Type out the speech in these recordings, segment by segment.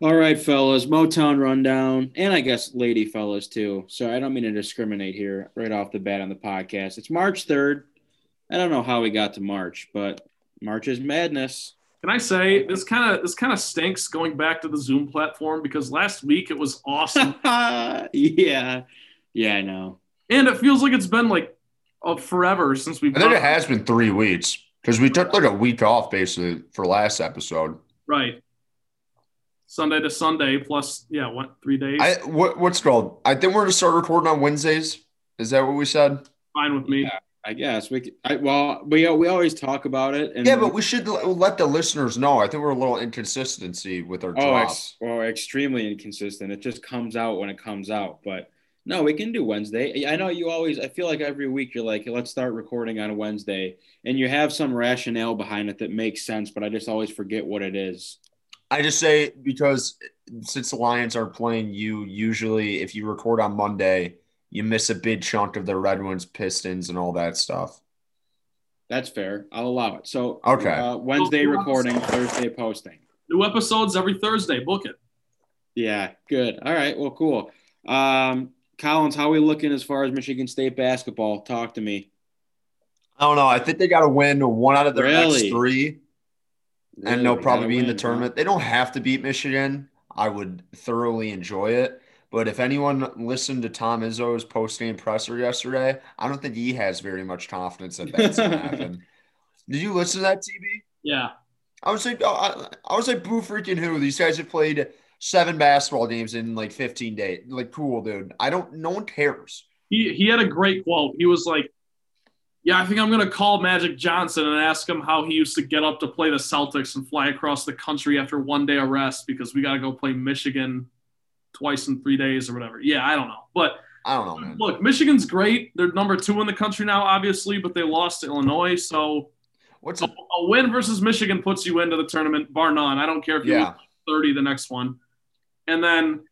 All right, fellas, Motown rundown, and I guess lady fellas too. So I don't mean to discriminate here right off the bat on the podcast. It's March 3rd. I don't know how we got to March, but March is madness. Can I say this kind of this kind of stinks going back to the Zoom platform because last week it was awesome. yeah. Yeah, I know. And it feels like it's been like uh, forever since we've I think it has been three weeks because we took like a week off basically for last episode. right. Sunday to Sunday plus yeah, what three days? I what what's called? I think we're gonna start recording on Wednesdays. Is that what we said? Fine with me. Yeah. I guess we. could- I, well, we we always talk about it, and Yeah, but we should l- let the listeners know. I think we're a little inconsistency with our oh, drops. ex, well, extremely inconsistent. It just comes out when it comes out. But no, we can do Wednesday. I know you always. I feel like every week you're like, let's start recording on a Wednesday, and you have some rationale behind it that makes sense. But I just always forget what it is. I just say because since the Lions aren't playing you, usually if you record on Monday, you miss a big chunk of the Red Wings, Pistons, and all that stuff. That's fair. I'll allow it. So Okay. uh, Wednesday recording, Thursday posting. New episodes every Thursday. Book it. Yeah, good. All right. Well, cool. Um, Collins, how are we looking as far as Michigan State basketball? Talk to me. I don't know. I think they got to win one out of their next Really? Three, and they'll probably be in the win, huh? tournament. They don't have to beat Michigan. I would thoroughly enjoy it. But if anyone listened to Tom Izzo's post-game presser yesterday, I don't think he has very much confidence that that's going to happen. Did you listen to that, TB? Yeah. I was like, I, I was like, boo freaking who? These guys have played seven basketball games in like 15 days. Like, cool, dude. I don't. No one cares. He he had a great quote. He was like, "Yeah, I think I'm gonna call Magic Johnson and ask him how he used to get up to play the Celtics and fly across the country after one day of rest because we got to go play Michigan twice in three days or whatever." Yeah, I don't know, but I don't know, man. look, Michigan's great. They're number two in the country now, obviously, but they lost to Illinois, so What's a, a win versus Michigan puts you into the tournament, bar none. I don't care if you Yeah. lose 30 the next one, and then.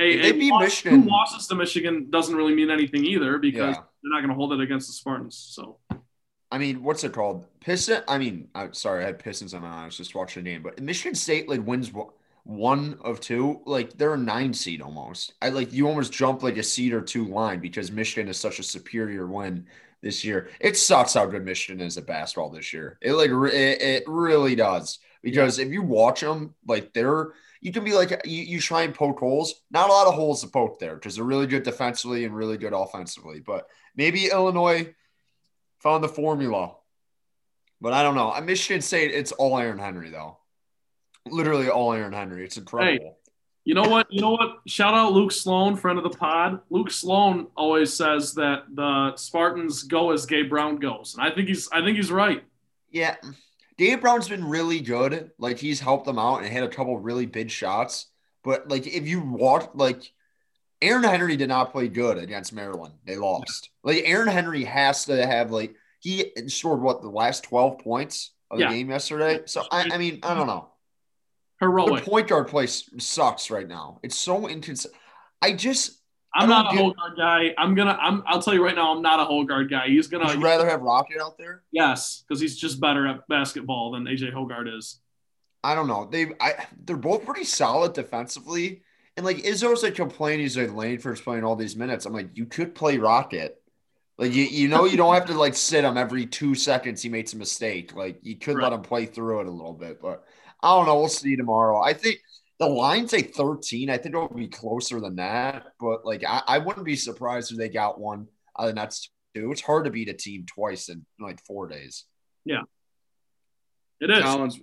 A, They a beat loss- Michigan. Two losses to Michigan doesn't really mean anything either because. They're not going to hold it against the Spartans. So I mean, what's it called? Piston. I mean, I'm sorry, I had Pistons on. I was just watching the game, but Michigan State like wins one of two. Like they're a nine seed almost. I like you almost jump like a seed or two line because Michigan is such a superior win this year. It sucks how good Michigan is at basketball this year. It like it really does because if you watch them, like they're you can be like you, you try and poke holes. Not a lot of holes to poke there because they're really good defensively and really good offensively. But maybe Illinois found the formula. But I don't know. At Michigan State, it's all Aaron Henry though. Literally all Aaron Henry. It's incredible. you know what? You know what? Shout out Luke Sloan, friend of the pod. Luke Sloan always says that the Spartans go as Gabe Brown goes, and I think he's I think he's right. Yeah. Gabe Brown's been really good. Like he's helped them out and had a couple really big shots. But like if you watch like Aaron Henry did not play good against Maryland. They lost. Like Aaron Henry has to have like he scored what the last 12 points of the Yeah. game yesterday. So I, I mean, I don't know. The Heroic. point guard place sucks right now. It's so inconsistent. I just I'm not a get- Hoggard guy. I'm gonna. I'm. I'll tell you right now. I'm not a Hoggard guy. He's gonna. would you rather have Rocket out there? yes, because he's just better at basketball than AJ Hoggard is. I don't know. They I they're both pretty solid defensively. And like Izzo's like complaining he's like Lane Langford's playing all these minutes. I'm like, you could play Rocket. Like you, you know you don't have to like sit him every two seconds he makes a mistake. Like you could Right. let him play through it a little bit. But I don't know. We'll see tomorrow. I think the line say 13. I think it'll be closer than that. But like I, I wouldn't be surprised if they got one out of the next two. It's hard to beat a team twice in like four days. Yeah. It is. Collins,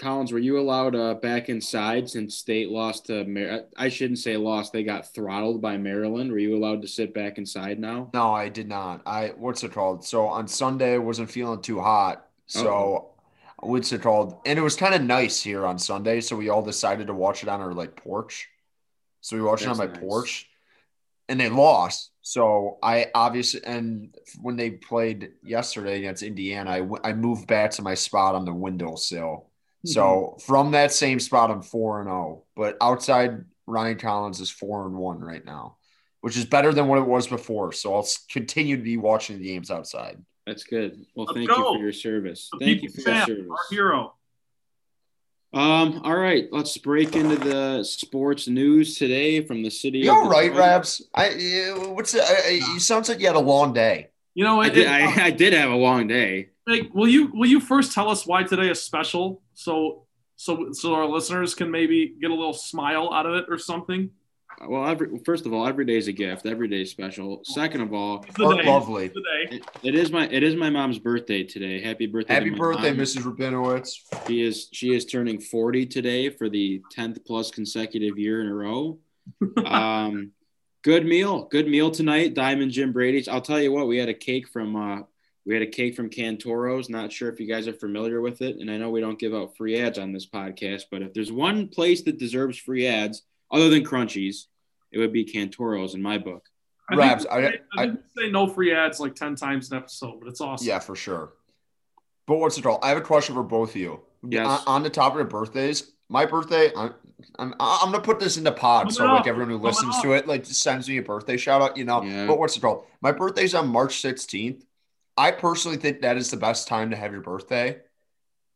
Collins, were you allowed uh, back inside since State lost to? Mar- I shouldn't say lost. They got throttled by Maryland. Were you allowed to sit back inside now? No, I did not. I what's it called? So on Sunday, wasn't feeling too hot. So what's it called? And it was kind of nice here on Sunday. So we all decided to watch it on our like porch. So we watched it on my nice. porch, and they lost. So I obviously and when they played yesterday against Indiana, I, w- I moved back to my spot on the windowsill. Hmm. So from that same spot, I'm four and zero. But outside, Ryan Collins is four and one right now, which is better than what it was before. So I'll continue to be watching the games outside. That's good. Well, Let's thank go. you for your service. The Thank you people's for your service. our hero. Um, all right, let's break into the sports news today from the city. You of all right, Detroit. Rabs? I uh, what's uh, uh, you sounds like you had a long day. You know, I did, it- I, I did have a long day. like, will you will you first tell us why today is special, so so so our listeners can maybe get a little smile out of it or something? Well, every first of all, every day is a gift. Every day is special. Second of all, It's the day. lovely. It's the day. it, it is my it is my mom's birthday today. Happy birthday! to Happy my birthday, mom. Mrs. Rabinowitz. She is she is turning 40 today for the 10th plus consecutive year in a row. Um, good meal, good meal tonight. Diamond Jim Brady's. I'll tell you what, we had a cake from uh, we had a cake from Cantoro's. Not sure if you guys are familiar with it, and I know we don't give out free ads on this podcast, but if there's one place that deserves free ads other than Crunchy's, it would be Cantoro's in my book. I Rabs, think, we I- say, I, think say no free ads like ten times an episode, but it's awesome. Yeah, for sure. But what's it called? I have a question for both of you. Yes. On, on the topic of birthdays, my birthday, I'm, I'm, I'm gonna put this in the pod so Coming like everyone who Coming listens up. to it like sends me a birthday shout out, you know. Yeah. But what's it called? My birthday's on March 16th. I personally think that is the best time to have your birthday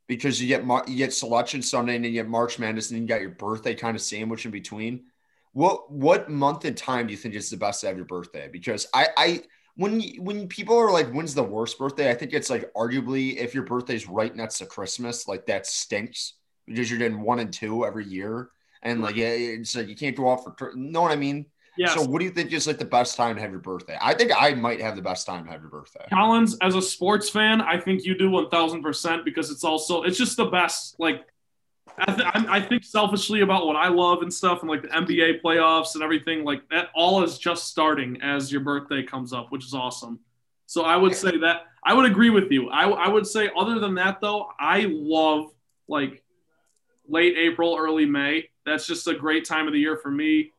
because you get you get selection Sunday and you get March Madness and you got your birthday kind of sandwich in between. What what month and time do you think is the best to have your birthday? Because I I when you, when people are like, when's the worst birthday? I think it's like arguably if your birthday's right next to Christmas, like that stinks because you're doing one and two every year, and like yeah, it's like you can't go off for. Cri- Know what I mean? So what do you think is like the best time to have your birthday? I think I might have the best time to have your birthday. Collins, as a sports fan, I think you do one thousand percent because it's also it's just the best. Like, I, th- I think selfishly about what I love and stuff, and like the NBA playoffs and everything. Like that, all is just starting as your birthday comes up, which is awesome. So I would say that I would agree with you. I, I would say other than that though, I love like late April, early May. That's just a great time of the year for me.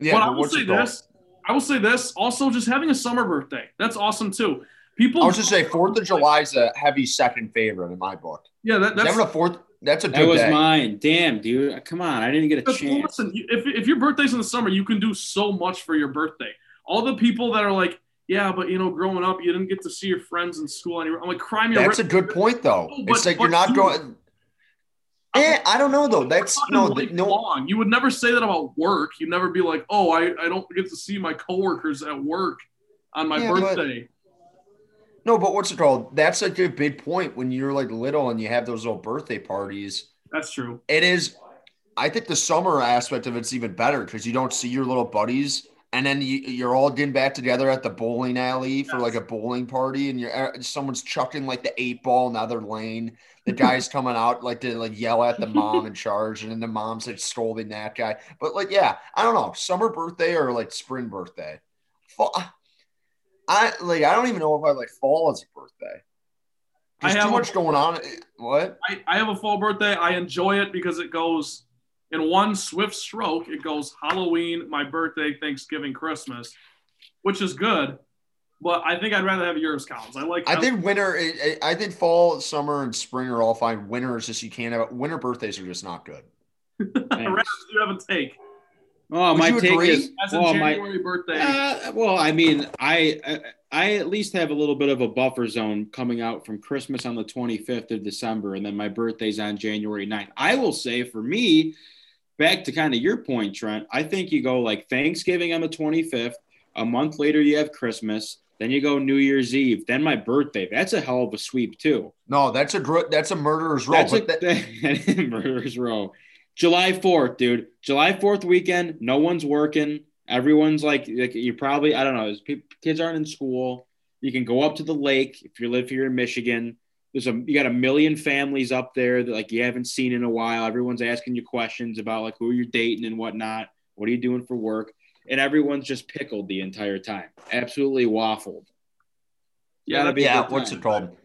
Yeah, but I will say this. I will say this. Also, just having a summer birthday. That's awesome too. People. I was just say Fourth of July is a heavy second favorite in my book. Yeah, that, that's. having a fourth. That's a That was day. mine. Damn, dude. Come on. I didn't get a that's- well, chance. listen, if, if your birthday's in the summer, you can do so much for your birthday. All the people that are like, yeah, but you know, growing up, you didn't get to see your friends in school. And I'm like, crime your That's a good point, though. No, but- it's like you're not you- going. Eh, I don't know though. That's no, th- no. long. You would never say that about work. You'd never be like, oh, I, I don't get to see my coworkers at work on my Yeah, but- birthday. No, but what's it called? That's like a big point when you're like little and you have those little birthday parties. That's true. It is. I think the summer aspect of it's even better because you don't see your little buddies, and then you, you're all getting back together at the bowling alley for Yes. like a bowling party, and you're uh, someone's chucking like the eight ball in the other lane. The guy's coming out like to like yell at the mom in charge, and then the mom's like scolding that guy. But like, yeah, I don't know, summer birthday or like spring birthday. Fall, I like. I don't even know if I like fall as a birthday. I have too a- much going on. What? I, I have a fall birthday. I enjoy it because it goes in one swift stroke. It goes Halloween, my birthday, Thanksgiving, Christmas, which is good. But I think I'd rather have yours, Collins. I like. I think winter. I- I I think fall, summer, and spring are all fine. Winter is just you can't have winter birthdays are just not good. Rams, you have a take Oh, Would my take agree? is as a well, my birthday. Uh, well, I mean, I, I I at least have a little bit of a buffer zone coming out from Christmas on the 25th of December, and then my birthday's on January 9th. I will say for me, back to kind of your point, Trent, I think you go like Thanksgiving on the 25th, a month later you have Christmas, then you go New Year's Eve, then my birthday. That's a hell of a sweep too. No, that's a gr- that's a murderer's row. That's a that- murderer's row. July 4th, dude. July 4th weekend, no one's working. Everyone's like, like you probably, I don't know, kids aren't in school. You can go up to the lake if you live here in Michigan. There's a you got a million families up there that like you haven't seen in a while. Everyone's asking you questions about like who you're dating and whatnot. What are you doing for work? And everyone's just pickled the entire time. Absolutely waffled. yeah, be yeah, what's time. it called?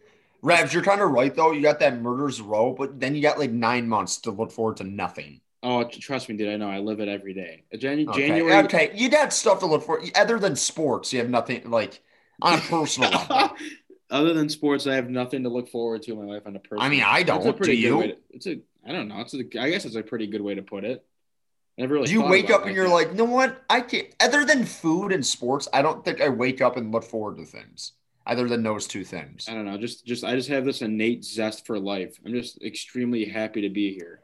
Rabs, you're kind of right though. You got that murder's row, but then you got like nine months to look forward to nothing. Oh, trust me, dude. I know. I live it every day. Jan- Okay. January. Okay, you got stuff to look for other than sports. You have nothing like on a personal level. Other than sports, I have nothing to look forward to in my life on a personal. I mean, I That's a don't. pretty Do good you? way to- it's a. I don't know. It's a. I guess it's a pretty good way to put it. Never really. Do you wake up it and you're like, you know what? I can't. Other than food and sports, I don't think I wake up and look forward to things. other than those two things. I don't know. Just just I just have this innate zest for life. I'm just extremely happy to be here.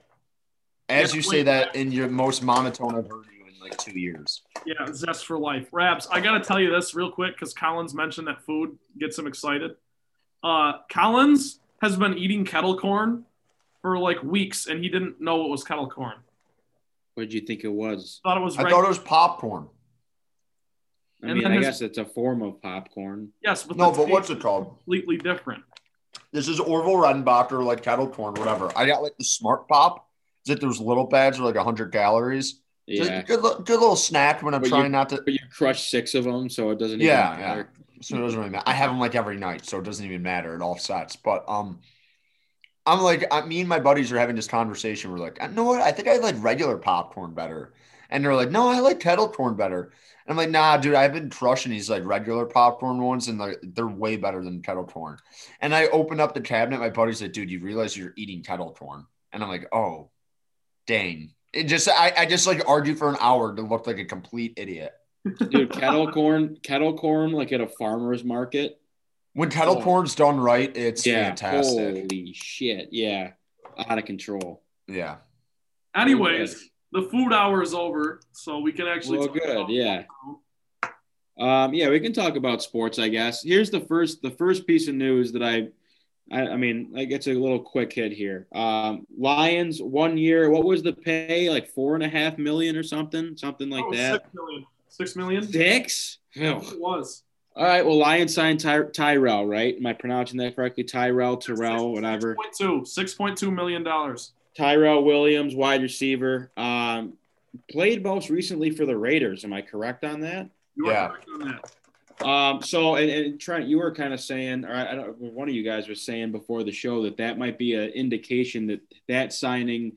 As Yeah, you say that in your most monotone I've heard you in like two years. Yeah, zest for life. Rabs, I got to tell you this real quick because Collins mentioned that food gets him excited. Uh, Collins has been eating kettle corn for like weeks and he didn't know it was kettle corn. What did you think it was? Thought it was I regular. thought it was popcorn. I And mean, I his- guess it's a form of popcorn. yes, but No, but what's it called? Completely different. This is Orville Redenbacher, like kettle corn, whatever. I got like the smart pop. Is it those little bags are like 100 calories? Just Yeah, Good, good little snack when I'm But you- trying not to. but you crush six of them, so it doesn't. Yeah, even yeah. So it doesn't really matter. I have them like every night, so it doesn't even matter. It offsets. But um, I'm like, I, me and my buddies are having this conversation. We're like, you know what? I think I like regular popcorn better. And they're like, no, I like kettle corn better. And I'm like, nah, dude, I've been crushing these like regular popcorn ones, and they're, they're way better than kettle corn. And I opened up the cabinet. My buddy's like, dude, you realize you're eating kettle corn? And I'm like, oh, dang. It just, I, I just like argued for an hour to look like a complete idiot. Dude, kettle corn, kettle corn, like at a farmer's market. When kettle Oh. corn's done right, it's yeah, fantastic. holy shit, yeah, out of control. Yeah. Anyways, the food hour is over, so we can actually. Well, talk good, about- yeah. Um, yeah, we can talk about sports, I guess. Here's the first the first piece of news that I I, I mean, like it's a little quick hit here. Um, Lions one year, what was the pay? Like four and a half million or something, something like Oh, that. Six million. Six million? Six. Ugh. It was. All right. Well, Lions signed Ty- Tyrell, right? Am I pronouncing that correctly? Tyrell, Terrell, whatever. 6.2. $6.2 million. Tyrell Williams, wide receiver. Um, played most recently for the Raiders. Am I correct on that? You are Yeah. correct on that. Um, so, and, and Trent, you were kind of saying, or I, I don't, one of you guys was saying before the show that that might be an indication that that signing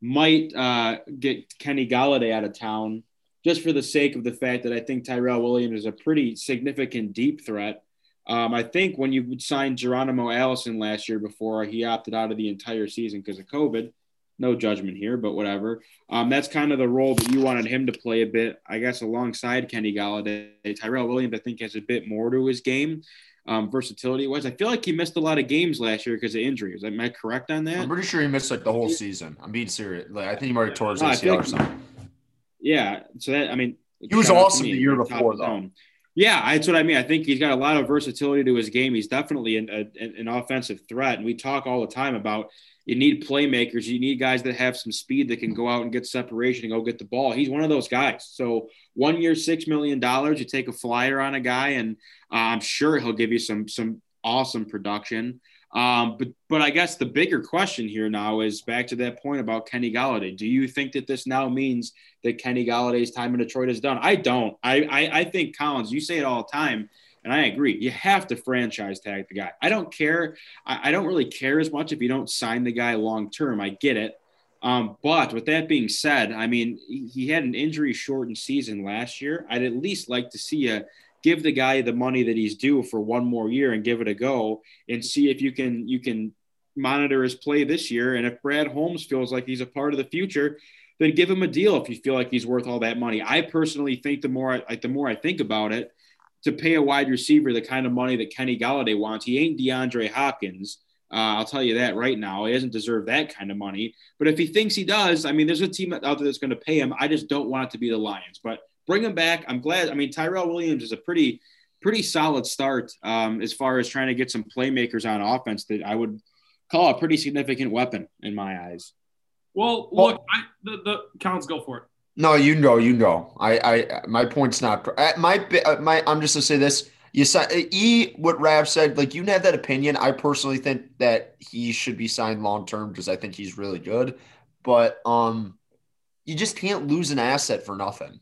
might uh, get Kenny Golladay out of town, just for the sake of the fact that I think Tyrell Williams is a pretty significant deep threat. Um, I think when you signed Geronimo Allison last year before he opted out of the entire season because of COVID, no judgment here, but whatever. Um, that's kind of the role that you wanted him to play a bit, I guess, alongside Kenny Golladay. Tyrell Williams, I think, has a bit more to his game, um, versatility wise. I feel like he missed a lot of games last year because of injuries. Am I correct on that? I'm pretty sure he missed like the whole season. I'm being serious. Like I think he might have tore his ACL or something. Yeah. So that I mean, He was shout out to awesome the year before, though. zone. Yeah, that's what I mean. I think he's got a lot of versatility to his game. He's definitely an, a, an offensive threat, and we talk all the time about you need playmakers. You need guys that have some speed that can go out and get separation and go get the ball. He's one of those guys. So one year, six million dollars. You take a flyer on a guy, and uh, I'm sure he'll give you some some awesome production. Um, but but I guess the bigger question here now is back to that point about Kenny Golladay. Do you think that this now means that Kenny Golladay's time in Detroit is done? I don't. I I, I think Collins. You say it all the time, and I agree. You have to franchise tag the guy. I don't care. I, I don't really care as much if you don't sign the guy long term. I get it. Um, but with that being said, I mean, he, had an injury shortened season last year. I'd at least like to see you give the guy the money that he's due for one more year and give it a go and see if you can you can monitor his play this year. And if Brad Holmes feels like he's a part of the future, then give him a deal if you feel like he's worth all that money. I personally think the more I, the more I think about it, to pay a wide receiver the kind of money that Kenny Golladay wants, he ain't DeAndre Hopkins. Uh, I'll tell you that right now. He doesn't deserve that kind of money. But if he thinks he does, I mean, there's a team out there that's going to pay him. I just don't want it to be the Lions. But bring him back. I'm glad. I mean, Tyrell Williams is a pretty, pretty solid start um, as far as trying to get some playmakers on offense that I would call a pretty significant weapon in my eyes. Well, Well- look, I, the, the counts go for it. No, you know. You know. I, I, my point's not. uh, My, uh, my. I'm just gonna say this. You said e what Rav said. Like you have that opinion. I personally think that he should be signed long term because I think he's really good. But um, you just can't lose an asset for nothing.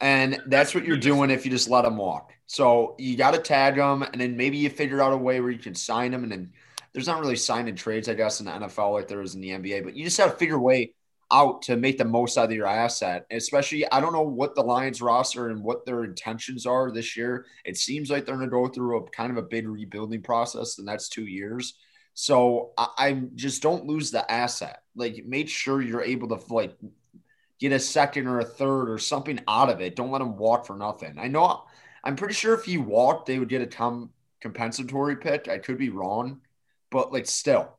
And that's what you're doing if you just let him walk. So you got to tag him, and then maybe you figure out a way where you can sign him. And then there's not really signing trades, I guess, in the NFL like there is in the NBA. But you just got to figure a way out to make the most out of your asset. Especially, I don't know what the Lions roster and what their intentions are this year. It seems like they're going to go through a kind of a big rebuilding process, and that's two years. So I, I just don't lose the asset. Like, make sure you're able to like get a second or a third or something out of it. Don't let him walk for nothing. I know. I'm pretty sure if he walked, they would get a Tom compensatory pick. I could be wrong, but like still.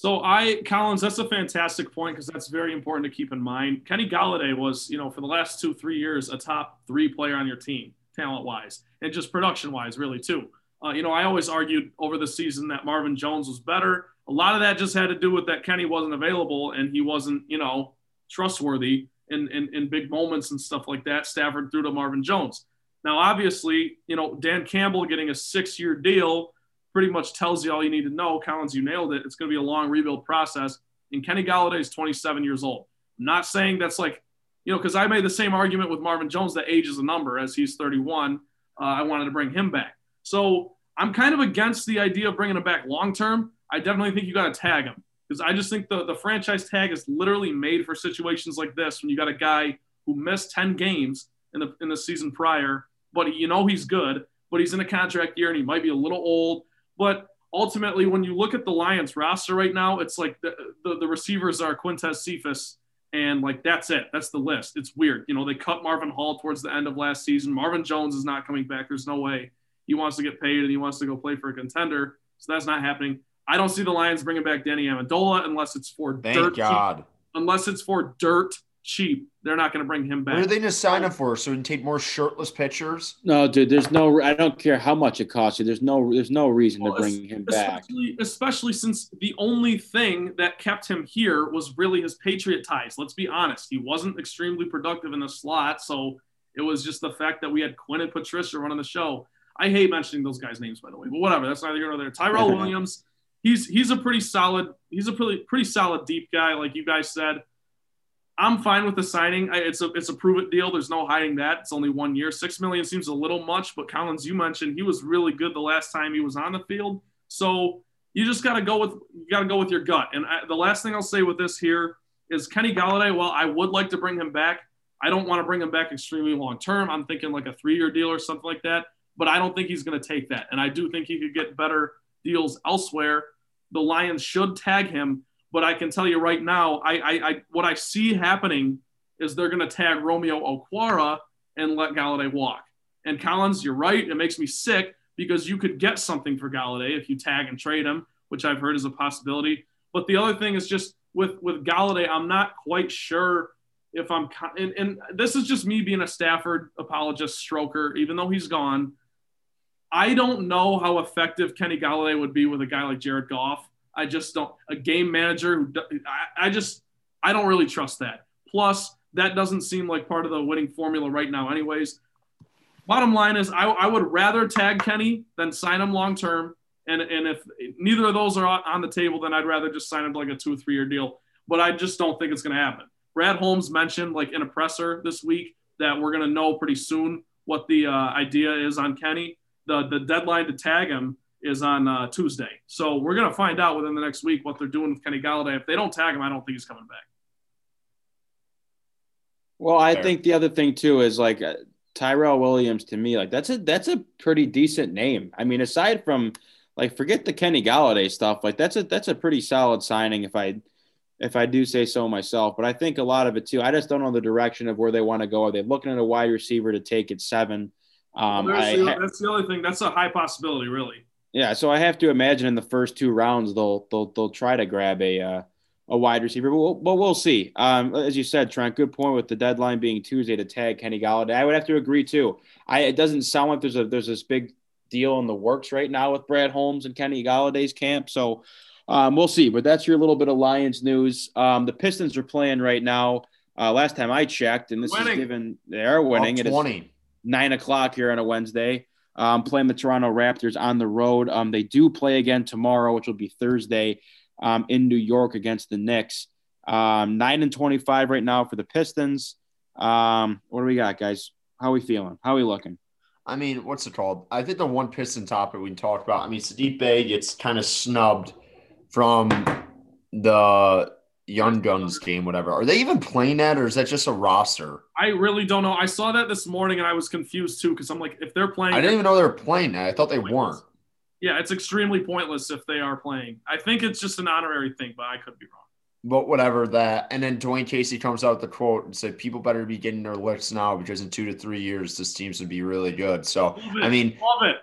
So I, Collins, that's a fantastic point because that's very important to keep in mind. Kenny Golladay was, you know, for the last two, three years, a top three player on your team, talent wise, and just production wise, really too. Uh, you know, I always argued over the season that Marvin Jones was better. A lot of that just had to do with that Kenny wasn't available and he wasn't, you know, trustworthy in, in, in big moments and stuff like that. Stafford threw to Marvin Jones. Now, obviously, you know, Dan Campbell getting a six year deal pretty much tells you all you need to know. Collins, you nailed it. It's going to be a long rebuild process. And Kenny Golladay is 27 years old. I'm not saying that's like, you know, because I made the same argument with Marvin Jones that age is a number as he's 31. Uh, I wanted to bring him back. So I'm kind of against the idea of bringing him back long term. I definitely think you got to tag him because I just think the, the franchise tag is literally made for situations like this when you got a guy who missed 10 games in the, in the season prior, but you know he's good, but he's in a contract year and he might be a little old. But ultimately, when you look at the Lions roster right now, it's like the, the, the receivers are Quintez Cephus, and like that's it. That's the list. It's weird. You know, they cut Marvin Hall towards the end of last season. Marvin Jones is not coming back. There's no way he wants to get paid and he wants to go play for a contender. So that's not happening. I don't see the Lions bringing back Danny Amendola unless it's for Thank dirt. God. Cheap. Unless it's for dirt cheap, they're not going to bring him back. What are they going to sign him for? So we can take more shirtless pictures? No, dude. There's no. I don't care how much it costs you. There's no. There's no reason well, to bring him back. Especially, especially since the only thing that kept him here was really his Patriot ties. Let's be honest. He wasn't extremely productive in the slot, so it was just the fact that we had Quinn and Patricia running the show. I hate mentioning those guys' names, by the way, but whatever. That's neither here nor there. Tyrell Williams he's he's a pretty solid he's a pretty pretty solid deep guy, like you guys said. I'm fine with the signing. I, it's a it's a prove it deal. There's no hiding that. It's only one year. Six million seems a little much, but Collins, you mentioned he was really good the last time he was on the field. So you just got to go with you got to go with your gut. And I, the last thing I'll say with this here is Kenny Golladay. Well, I would like to bring him back. I don't want to bring him back extremely long term. I'm thinking like a three year deal or something like that. But I don't think he's going to take that. And I do think he could get better deals elsewhere. The Lions should tag him, but I can tell you right now, I, I, I what I see happening is they're going to tag Romeo Okwara and let Golladay walk. And Collins, you're right. It makes me sick because you could get something for Golladay if you tag and trade him, which I've heard is a possibility. But the other thing is just with with Golladay, I'm not quite sure if I'm and, and this is just me being a Stafford apologist stroker, even though he's gone. I don't know how effective Kenny Golladay would be with a guy like Jared Goff. I just don't. A game manager who I, I just I don't really trust that. Plus, that doesn't seem like part of the winning formula right now, anyways. Bottom line is, I, I would rather tag Kenny than sign him long term. And and if neither of those are on the table, then I'd rather just sign him like a two or three year deal. But I just don't think it's going to happen. Brad Holmes mentioned like in a presser this week that we're going to know pretty soon what the uh, idea is on Kenny the the deadline to tag him is on uh, Tuesday. So we're gonna find out within the next week what they're doing with Kenny Golladay. If they don't tag him, I don't think he's coming back. Well, I think the other thing too is like uh, Tyrell Williams to me, like that's a that's a pretty decent name. I mean, aside from like forget the Kenny Golladay stuff, like that's a that's a pretty solid signing if I if I do say so myself. But I think a lot of it too. I just don't know the direction of where they want to go. Are they looking at a wide receiver to take it seven? Um, well, the, that's the only thing. That's a high possibility, really. Yeah, so I have to imagine in the first two rounds they'll they'll they'll try to grab a uh, a wide receiver, but we'll, but we'll see. Um, as you said, Trent, good point with the deadline being Tuesday to tag Kenny Golladay. I would have to agree too. I it doesn't sound like there's a there's this big deal in the works right now with Brad Holmes and Kenny Golladay's camp, so um, we'll see. But that's your little bit of Lions news. Um, the Pistons are playing right now. Uh, last time I checked, and this winning. is given they are winning. Up 20. It is nine o'clock here on a Wednesday. Um, playing the Toronto Raptors on the road. Um, they do play again tomorrow, which will be Thursday um, in New York against the Knicks. Um, nine and twenty-five right now for the Pistons. Um, what do we got, guys? How are we feeling? How are we looking? I mean, what's it called? I think the one Piston topic we can talk about. I mean, Saddiq Bey gets kind of snubbed from the Young Guns game, whatever. Are they even playing that, or is that just a roster? I really don't know. I saw that this morning and I was confused too because I'm like, if they're playing, I didn't even know they were playing that. I thought they weren't. Yeah, it's extremely pointless if they are playing. I think it's just an honorary thing, but I could be wrong. But whatever that, and then Dwane Casey comes out with the quote and said, "People better be getting their looks now because in two to three years, this team's to be really good." So I mean, love it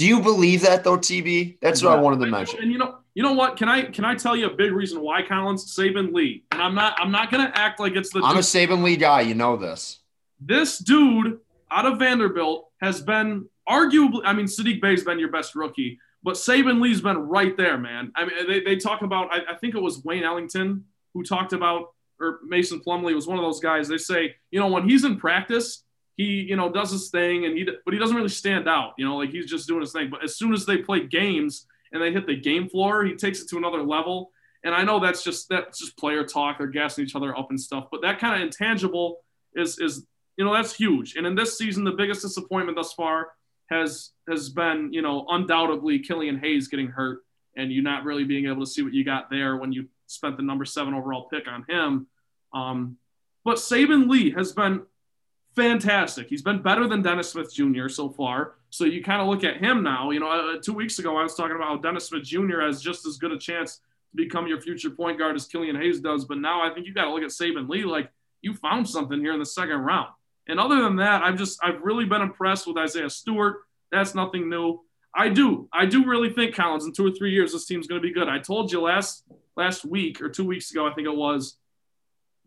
Do you believe that though, TB? That's what I wanted to mention. And you know, you know what? Can I can I tell you a big reason why Collins Saben Lee? And I'm not I'm not gonna act like it's the. I'm a Saben Lee guy. You know this. This dude out of Vanderbilt has been arguably. I mean, Saddiq Bey's been your best rookie, but Saben Lee's been right there, man. I mean, they, they talk about. I, I think it was Wayne Ellington who talked about, or Mason Plumlee was one of those guys. They say, you know, when he's in practice, he you know does his thing and he but he doesn't really stand out you know like he's just doing his thing. But as soon as they play games and they hit the game floor he takes it to another level. And i know that's just that's just player talk. They're gassing each other up and stuff. But that kind of intangible is is you know that's huge. And in this season the biggest disappointment thus far has has been you know undoubtedly killian hayes getting hurt and you not really being able to see what you got there when you spent the number seven overall pick on him. Um, but Saben Lee has been fantastic. He's been better than Dennis Smith Jr. so far. So you kind of look at him now. You know, uh, two weeks ago I was talking about how Dennis Smith Jr. has just as good a chance to become your future point guard as Killian Hayes does. But now I think you got to look at Saben Lee like you found something here in the second round. And other than that, I've just I've really been impressed with Isaiah Stewart. That's nothing new. I do. I do really think Collins in two or three years this team's going to be good. I told you last last week or two weeks ago, I think it was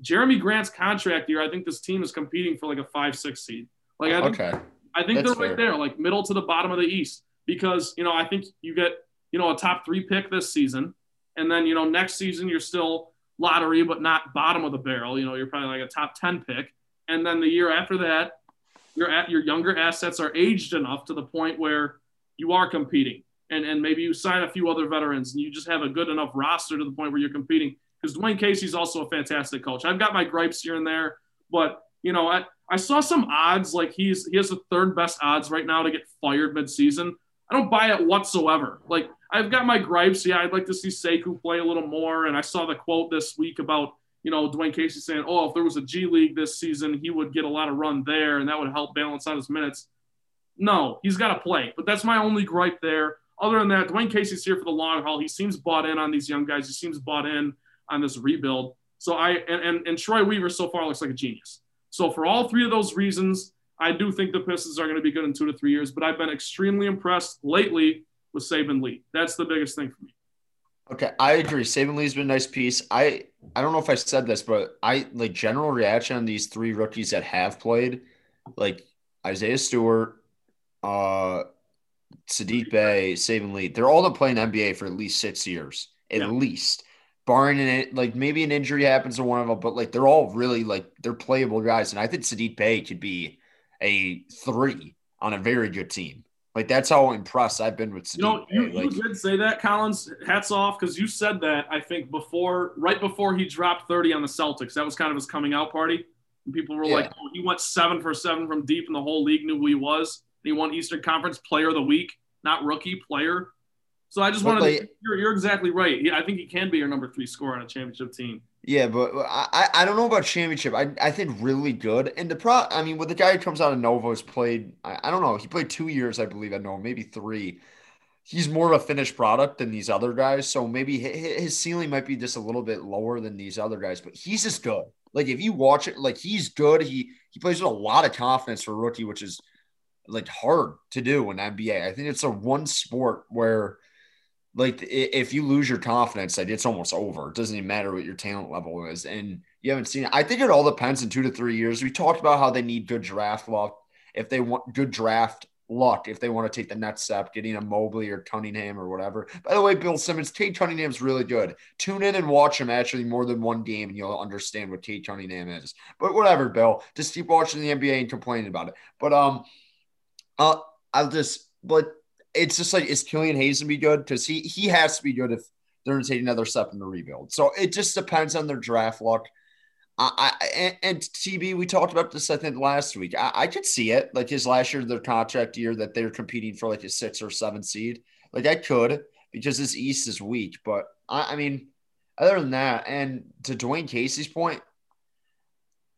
Jerami Grant's contract year, I think this team is competing for like a five, six seed. Like I think, okay. I think they're right there, like middle to the bottom of the East. Because, you know, I think you get, you know, a top three pick this season. And then, you know, next season you're still lottery, but not bottom of the barrel. You know, you're probably like a top 10 pick. And then the year after that, your at your younger assets are aged enough to the point where you are competing. And, and maybe you sign a few other veterans and you just have a good enough roster to the point where you're competing because Dwane Casey's also a fantastic coach. I've got my gripes here and there, but you know, I, I saw some odds like he's he has the third best odds right now to get fired midseason. I don't buy it whatsoever. Like I've got my gripes. Yeah, I'd like to see Sekou play a little more. And I saw the quote this week about you know Dwane Casey saying, "Oh, if there was a G League this season, he would get a lot of run there, and that would help balance out his minutes." No, he's got to play. But that's my only gripe there. Other than that, Dwane Casey's here for the long haul. He seems bought in on these young guys. He seems bought in on this rebuild. So I and, and, and Troy Weaver so far looks like a genius. So for all three of those reasons, I do think the Pistons are going to be good in two to three years. But I've been extremely impressed lately with Saben Lee. That's the biggest thing for me. Okay, I agree. Saben Lee's been a nice piece. I I don't know if I said this, but I like general reaction on these three rookies that have played, like Isaiah Stewart, uh, Saddiq Bey, Saben Lee. They're all to play in NBA for at least six years, at yeah. least barring it, like maybe an injury happens to one of them, but like they're all really like they're playable guys. And I think Saddiq Bey could be a three on a very good team. Like that's how impressed I've been with. Saddiq you know, you, like, you did say that, Collins. Hats off because you said that. I think before, right before he dropped thirty on the Celtics, that was kind of his coming out party. And people were yeah. like, "Oh, he went seven for seven from deep, and the whole league knew who he was." And he won Eastern Conference Player of the Week, not rookie player. So I just wanted like, to, you're, you're exactly right. Yeah, I think he can be your number three scorer on a championship team. Yeah, but I, I don't know about championship. I, I think really good. And the pro, I mean, with the guy who comes out of Novo's played, I, I don't know, he played two years, I believe, at Nova, maybe three. He's more of a finished product than these other guys. So maybe his ceiling might be just a little bit lower than these other guys, but he's just good. Like if you watch it, like he's good. He he plays with a lot of confidence for rookie, which is like hard to do in NBA. I think it's a one sport where like if you lose your confidence, like it's almost over. It doesn't even matter what your talent level is, and you haven't seen it. I think it all depends in two to three years. We talked about how they need good draft luck if they want good draft luck if they want to take the next step, getting a Mobley or Cunningham or whatever. By the way, Bill Simmons, Cade Cunningham's really good. Tune in and watch him actually more than one game, and you'll understand what Cade Cunningham is. But whatever, Bill, just keep watching the NBA and complaining about it. But um, uh, I'll just but it's just like is Killian Hayes gonna be good because he he has to be good if they're going to take another step in the rebuild. So it just depends on their draft luck. I, I and, and, TB, we talked about this I think last week. I, I could see it like his last year, their contract year that they're competing for like a six or seven seed. Like I could because this East is weak, but I, I mean, other than that, and to Dwane Casey's point,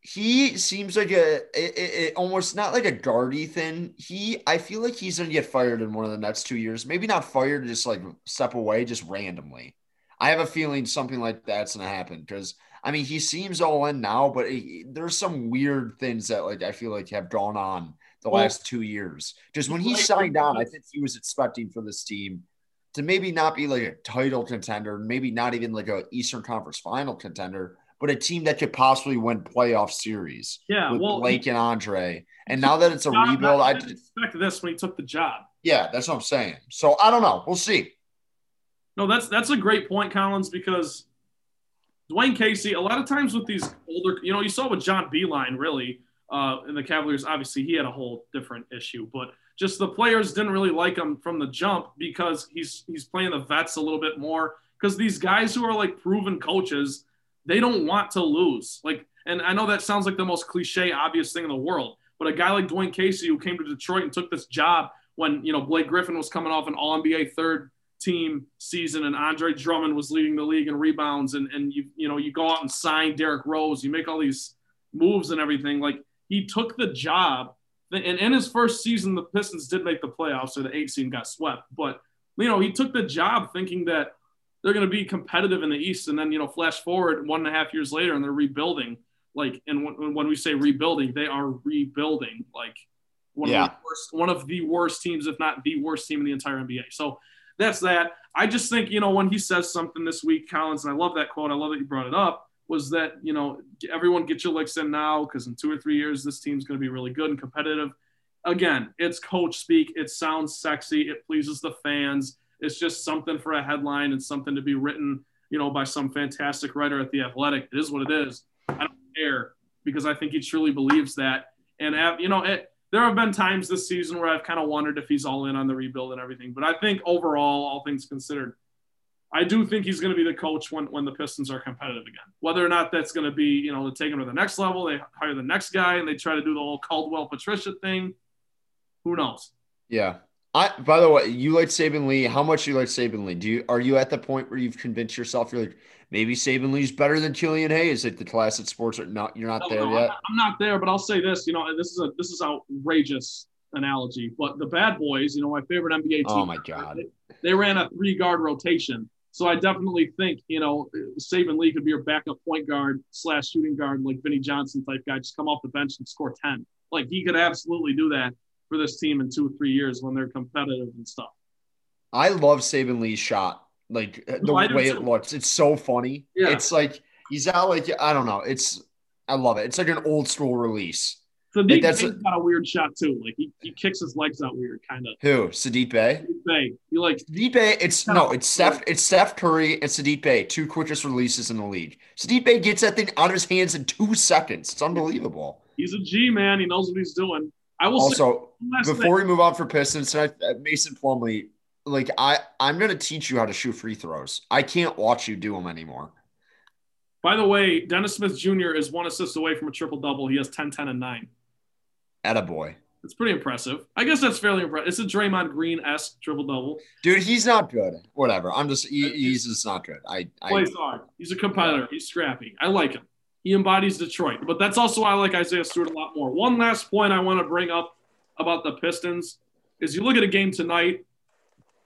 he seems like a it, it, almost not like a guardy thing. He I feel like he's gonna get fired in one of the next two years. Maybe not fired, just like step away, just randomly. I have a feeling something like that's gonna happen because I mean he seems all in now, but he, there's some weird things that like I feel like have gone on the well, last two years. Just when he signed on, I think he was expecting for this team to maybe not be like a title contender, maybe not even like a Eastern Conference final contender, but a team that could possibly win playoff series. Yeah, with well, Blake and Andre. And now that it's a rebuild, I didn't expect this when he took the job. Yeah, that's what I'm saying. So I don't know. We'll see. No, that's that's a great point, Collins, because Dwane Casey, a lot of times with these older, you know, you saw with John Beilein, really, uh, in the Cavaliers, obviously he had a whole different issue, but just the players didn't really like him from the jump because he's he's playing the vets a little bit more. Because these guys who are like proven coaches, they don't want to lose. Like, and I know that sounds like the most cliche, obvious thing in the world, but a guy like Dwane Casey who came to Detroit and took this job when you know Blake Griffin was coming off an All NBA third team season and Andre Drummond was leading the league in rebounds and and you you know you go out and sign Derrick Rose, you make all these moves and everything. Like he took the job and in his first season the Pistons did make the playoffs, so the eight seed got swept. But you know, he took the job thinking that they're going to be competitive in the East, and then you know, flash forward one and a half years later, and they're rebuilding. Like, and when, when we say rebuilding, they are rebuilding. Like, one yeah. of the worst, one of the worst teams, if not the worst team in the entire NBA. So that's that. I just think, you know, when he says something this week, Collins, and I love that quote, I love that you brought it up, was that, you know, everyone get your licks in now because in two or three years, this team's going to be really good and competitive. Again, it's coach speak. It sounds sexy. It pleases the fans. It's just something for a headline and something to be written, you know, by some fantastic writer at The Athletic. It is what it is. I don't care because I think he truly believes that. And, uh, you know, it, there have been times this season where I've kind of wondered if he's all in on the rebuild and everything. But I think overall, all things considered, I do think he's going to be the coach when, when the Pistons are competitive again. Whether or not that's going to be, you know, to take him to the next level, they hire the next guy and they try to do the whole Caldwell Patricia thing. Who knows? Yeah. I, by the way, you like Saben Lee. How much you like Saben Lee? Do you are you at the point where you've convinced yourself you're like maybe Saben Lee's better than Killian Hayes at the class at sports are not you're not no, there no, yet? I'm not there, but I'll say this. You know, this is a this is outrageous analogy, but the bad boys, you know, my favorite NBA team. Oh my god, they, they ran a three guard rotation. So I definitely think, you know, Saben Lee could be your backup point guard slash shooting guard, like Vinnie Johnson type guy. Just come off the bench and score 10. Like he could absolutely do that for this team in two or three years when they're competitive and stuff. I love Saben Lee's shot. Like the no, way it looks. It's so funny. Yeah. It's like he's out like I don't know. It's I love it. It's like an old school release. Saddiq like that's Bey's got a weird shot too. Like he, he kicks his legs out weird, kind of. Who? Saddiq Bey? Saddiq Bey. You like Saddiq Bey? It's no, it's Steph. It's Steph Curry and Saddiq Bey, two quickest releases in the league. Saddiq Bey gets that thing out of his hands in two seconds. It's unbelievable. He's a G man. He knows what he's doing. I will also before thing. we move on for Pistons tonight, uh, Mason Plumlee. Like I, I'm gonna teach you how to shoot free throws. I can't watch you do them anymore. By the way, Dennis Smith Jr. is one assist away from a triple double. He has 10, 10, and 9. boy. It's pretty impressive. I guess that's fairly impressive. It's a Draymond Green esque triple double. Dude, he's not good. Whatever. I'm just he, he's just not good. I, I plays hard. He's a competitor. He's scrappy. I like him. He embodies Detroit. But that's also why I like Isaiah Stewart a lot more. One last point I want to bring up about the Pistons is you look at a game tonight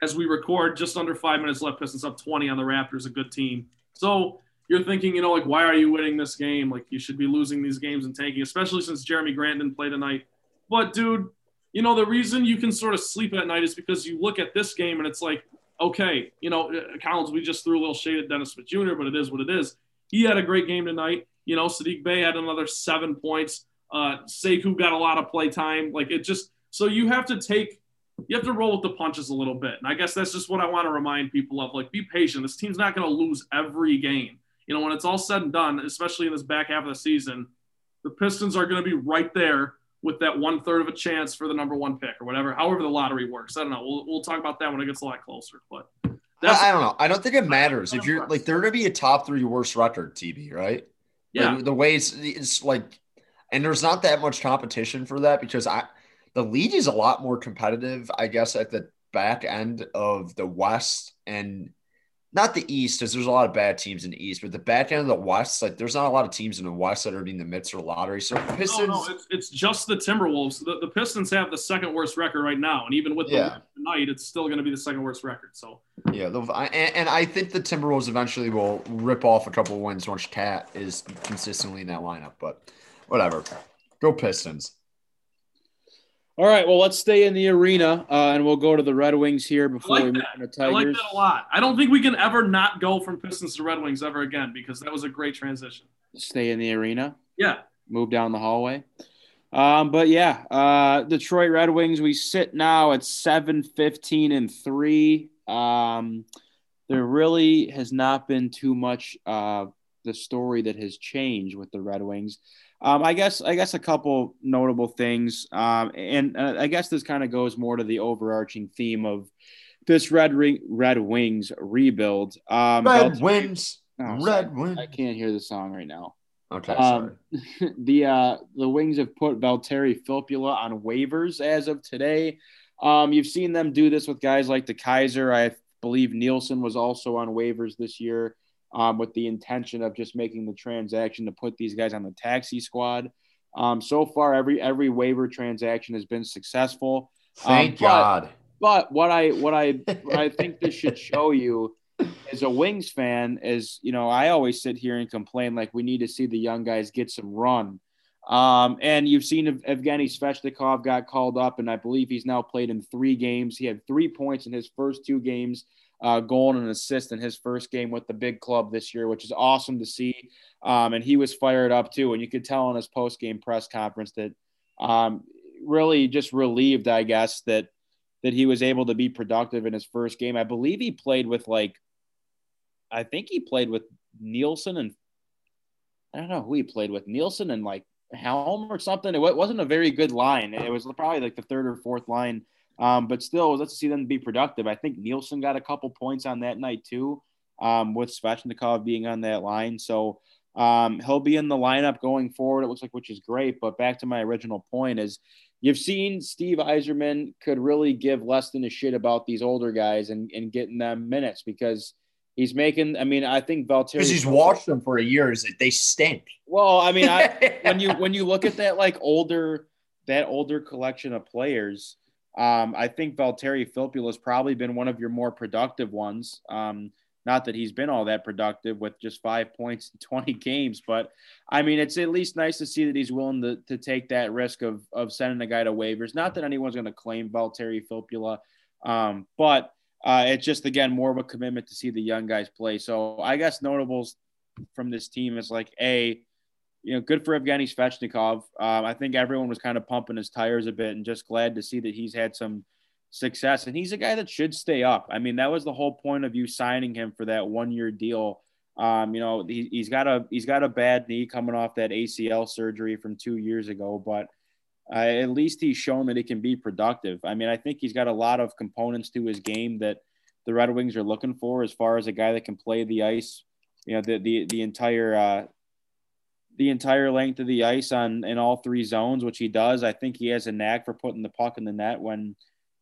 as we record, just under five minutes left, Pistons up 20 on the Raptors, a good team. So you're thinking, you know, like, why are you winning this game? Like, you should be losing these games and tanking, especially since Jerami Grant didn't play tonight. But, dude, you know, the reason you can sort of sleep at night is because you look at this game and it's like, okay, you know, uh, Collins, we just threw a little shade at Dennis Smith Jr., but it is what it is. He had a great game tonight. You know, Saddiq Bey had another seven points. Uh, Sekou got a lot of play time. Like it just so you have to take you have to roll with the punches a little bit. And I guess that's just what I want to remind people of. Like, be patient. This team's not going to lose every game. You know, when it's all said and done, especially in this back half of the season, the Pistons are going to be right there with that one third of a chance for the number one pick or whatever, however the lottery works. I don't know. We'll, we'll talk about that when it gets a lot closer. But that's, I don't know. I don't think it matters if you're like they're going to be a top three worst record, TB, right? Yeah. Like, the way it's, it's like, and there's not that much competition for that because I, the league is a lot more competitive, I guess, at the back end of the West and not the East, because there's a lot of bad teams in the East, but the back end of the West, like there's not a lot of teams in the West that are in the midst of lottery. So Pistons, no, no, it's, it's just the Timberwolves. The, the Pistons have the second worst record right now, and even with the yeah. tonight, it's still going to be the second worst record. So yeah, and, and I think the Timberwolves eventually will rip off a couple wins once KAT is consistently in that lineup. But whatever, go Pistons. All right, well, let's stay in the arena, uh, and we'll go to the Red Wings here before like we move that. to I like that a lot. I don't think we can ever not go from Pistons to Red Wings ever again because that was a great transition. Stay in the arena. Yeah. move down the hallway. Um, but yeah, uh, Detroit Red Wings, we sit now at 7 15 and 3. Um, there really has not been too much uh, the story that has changed with the Red Wings. Um, I guess I guess a couple notable things, um, and uh, I guess this kind of goes more to the overarching theme of this Red Ring, Red Wings rebuild. Um, Red wins. Oh. Red wins. I can't hear the song right now. Okay, sorry. Um, the uh, the Wings have put Valtteri Filppula on waivers as of today. Um, you've seen them do this with guys like DeKeyser. I believe Nielsen was also on waivers this year um, with the intention of just making the transaction to put these guys on the taxi squad. Um, so far, every every waiver transaction has been successful. Thank um, but- God. But what I what I what I think this should show you as a Wings fan is, you know, I always sit here and complain like we need to see the young guys get some run. Um, and you've seen Ev- Evgeny Svechnikov got called up, and I believe he's now played in three games. He had three points in his first two games, uh, goal and an assist in his first game with the big club this year, which is awesome to see. Um, and he was fired up too, and you could tell in his post game press conference that um, really just relieved, I guess, that that he was able to be productive in his first game. I believe he played with like, I think he played with Nielsen and I don't know who he played with, Nielsen and like Helm or something. It wasn't a very good line. It was probably like the third or fourth line. Um, but still, let's see them be productive. I think Nielsen got a couple points on that night too, um, with Svechnikov being on that line. So um, he'll be in the lineup going forward. It looks like, which is great. But back to my original point is you've seen Steve Yzerman could really give less than a shit about these older guys and, and getting them minutes because he's making. I mean, I think Valtteri Because he's watched them for a year. Is it they stink? Well, I mean, I, when you when you look at that like older that older collection of players, um, I think Valtteri Filppula has probably been one of your more productive ones. Um, not that he's been all that productive with just five points in 20 games, but I mean, it's at least nice to see that he's willing to, to take that risk of, of sending a guy to waivers. Not that anyone's going to claim Valtteri Filppula, um, but uh, it's just, again, more of a commitment to see the young guys play. So I guess notables from this team is like, A, you know, good for Evgeny Svechnikov. Um, I think everyone was kind of pumping his tires a bit and just glad to see that he's had some success. And he's a guy that should stay up. I mean, that was the whole point of you signing him for that one year deal. Um, you know, he, he's got a he's got a bad knee coming off that ACL surgery from two years ago, but uh, at least he's shown that he can be productive. I mean, I think he's got a lot of components to his game that the Red Wings are looking for as far as a guy that can play the ice, you know, the the the entire uh, the entire length of the ice on in all three zones, which he does. I think he has a knack for putting the puck in the net when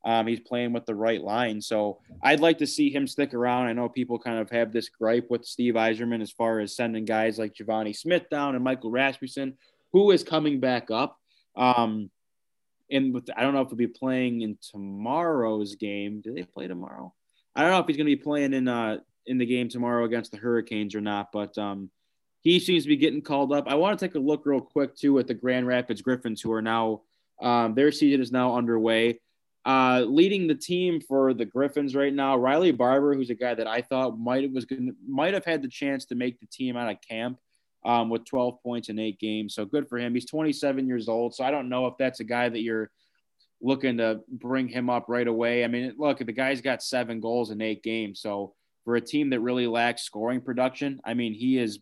um, he's playing with the right line. So I'd like to see him stick around. I know people kind of have this gripe with Steve Yzerman as far as sending guys like Givani Smith down and Michael Rasmussen, who is coming back up. Um, and with I don't know if he'll be playing in tomorrow's game. Do they play tomorrow? I don't know if he's going to be playing in uh in the game tomorrow against the Hurricanes or not, but um, he seems to be getting called up. I want to take a look real quick too at the Grand Rapids Griffins, who are now um, their season is now underway. Uh, leading the team for the Griffins right now, Riley Barber, who's a guy that I thought might was going might have had the chance to make the team out of camp um, with 12 points in eight games. So good for him. He's 27 years old, so I don't know if that's a guy that you're looking to bring him up right away. I mean, look, the guy's got seven goals in eight games, so for a team that really lacks scoring production, I mean, he is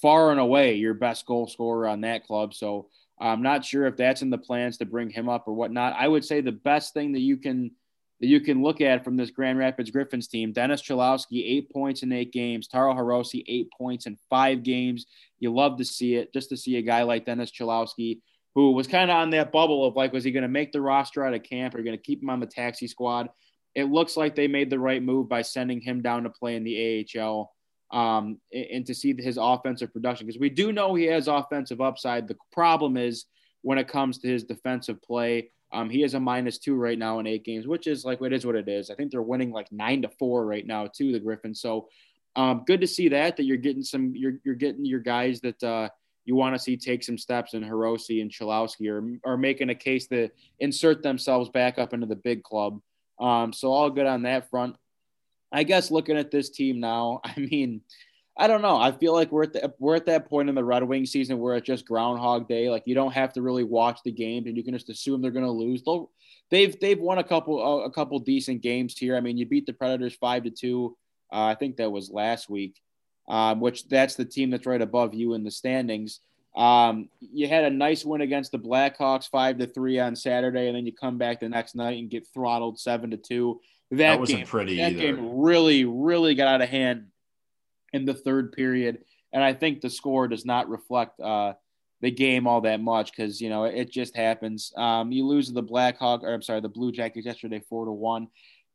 far and away your best goal scorer on that club. So I'm not sure if that's in the plans to bring him up or whatnot. I would say the best thing that you can that you can look at from this Grand Rapids Griffins team, Dennis Cholowski, eight points in eight games, Taro Hirose, eight points in five games. You love to see it, just to see a guy like Dennis Cholowski, who was kind of on that bubble of like, was he going to make the roster out of camp or going to keep him on the taxi squad? It looks like they made the right move by sending him down to play in the AHL um, and to see his offensive production because we do know he has offensive upside. The problem is when it comes to his defensive play, um, he is a minus two right now in eight games, which is like it is what it is. I think they're winning like nine to four right now to the Griffins. So um, good to see that that you're getting some you're you're getting your guys that uh, you want to see take some steps in Hirose and Cholowski are or making a case to insert themselves back up into the big club. Um, so all good on that front. I guess looking at this team now, I mean, I don't know. I feel like we're at the, we're at that point in the Red Wing season where it's just Groundhog Day. Like you don't have to really watch the games, and you can just assume they're going to lose. They'll, they've they've won a couple a couple decent games here. I mean, you beat the Predators five to two. Uh, I think that was last week, um, which that's the team that's right above you in the standings. Um, you had a nice win against the Blackhawks five to three on Saturday, and then you come back the next night and get throttled seven to two. That, that wasn't game, pretty. That either. game really, really got out of hand in the third period, and I think the score does not reflect uh, the game all that much because you know it just happens. Um, you lose the Blackhawk, or I'm sorry, the Blue Jackets yesterday, four to one.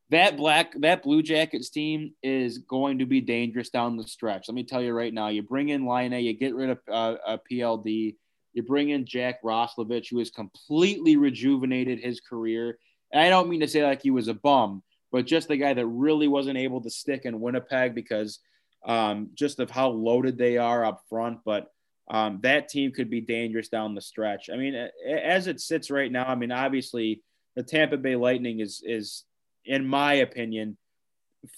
That black that Blue Jackets team is going to be dangerous down the stretch. Let me tell you right now. You bring in Laine, you get rid of uh, a PLD, you bring in Jack Roslovic, who has completely rejuvenated his career. And I don't mean to say like he was a bum, but just the guy that really wasn't able to stick in Winnipeg because um, just of how loaded they are up front. But um, that team could be dangerous down the stretch. I mean, as it sits right now, I mean, obviously the Tampa Bay Lightning is is, in my opinion,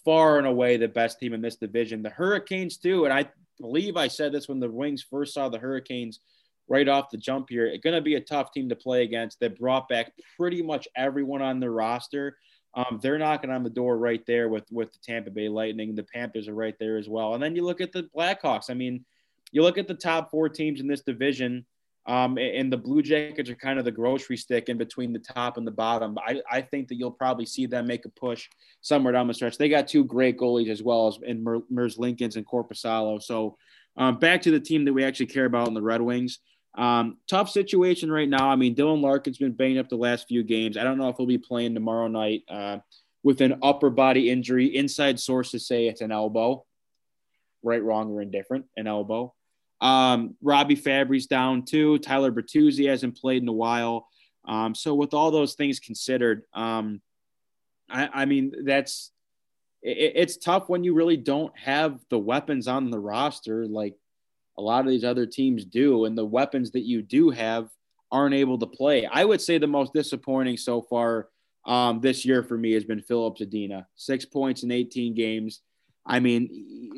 far and away the best team in this division. The Hurricanes too, and I believe I said this when the Wings first saw the Hurricanes right off the jump here. It's going to be a tough team to play against. They brought back pretty much everyone on their roster. Um, they're knocking on the door right there with with the Tampa Bay Lightning. The Panthers are right there as well. And then you look at the Blackhawks. I mean, you look at the top four teams in this division, um, and the Blue Jackets are kind of the grocery stick in between the top and the bottom. I, I think that you'll probably see them make a push somewhere down the stretch. They got two great goalies as well as in Mer- Merzlikins and Korpisalo. So um, back to the team that we actually care about in the Red Wings. Um, tough situation right now. I mean, Dylan Larkin's been banged up the last few games. I don't know if he'll be playing tomorrow night uh, with an upper body injury. Inside sources say it's an elbow. Right, wrong, or indifferent, an elbow. Um, Robby Fabbri's down too. Tyler Bertuzzi hasn't played in a while. Um, so with all those things considered, um, I, I, mean that's it, it's tough when you really don't have the weapons on the roster like a lot of these other teams do, and the weapons that you do have aren't able to play. I would say the most disappointing so far um, this year for me has been Filip Zadina, six points in 18 games. I mean,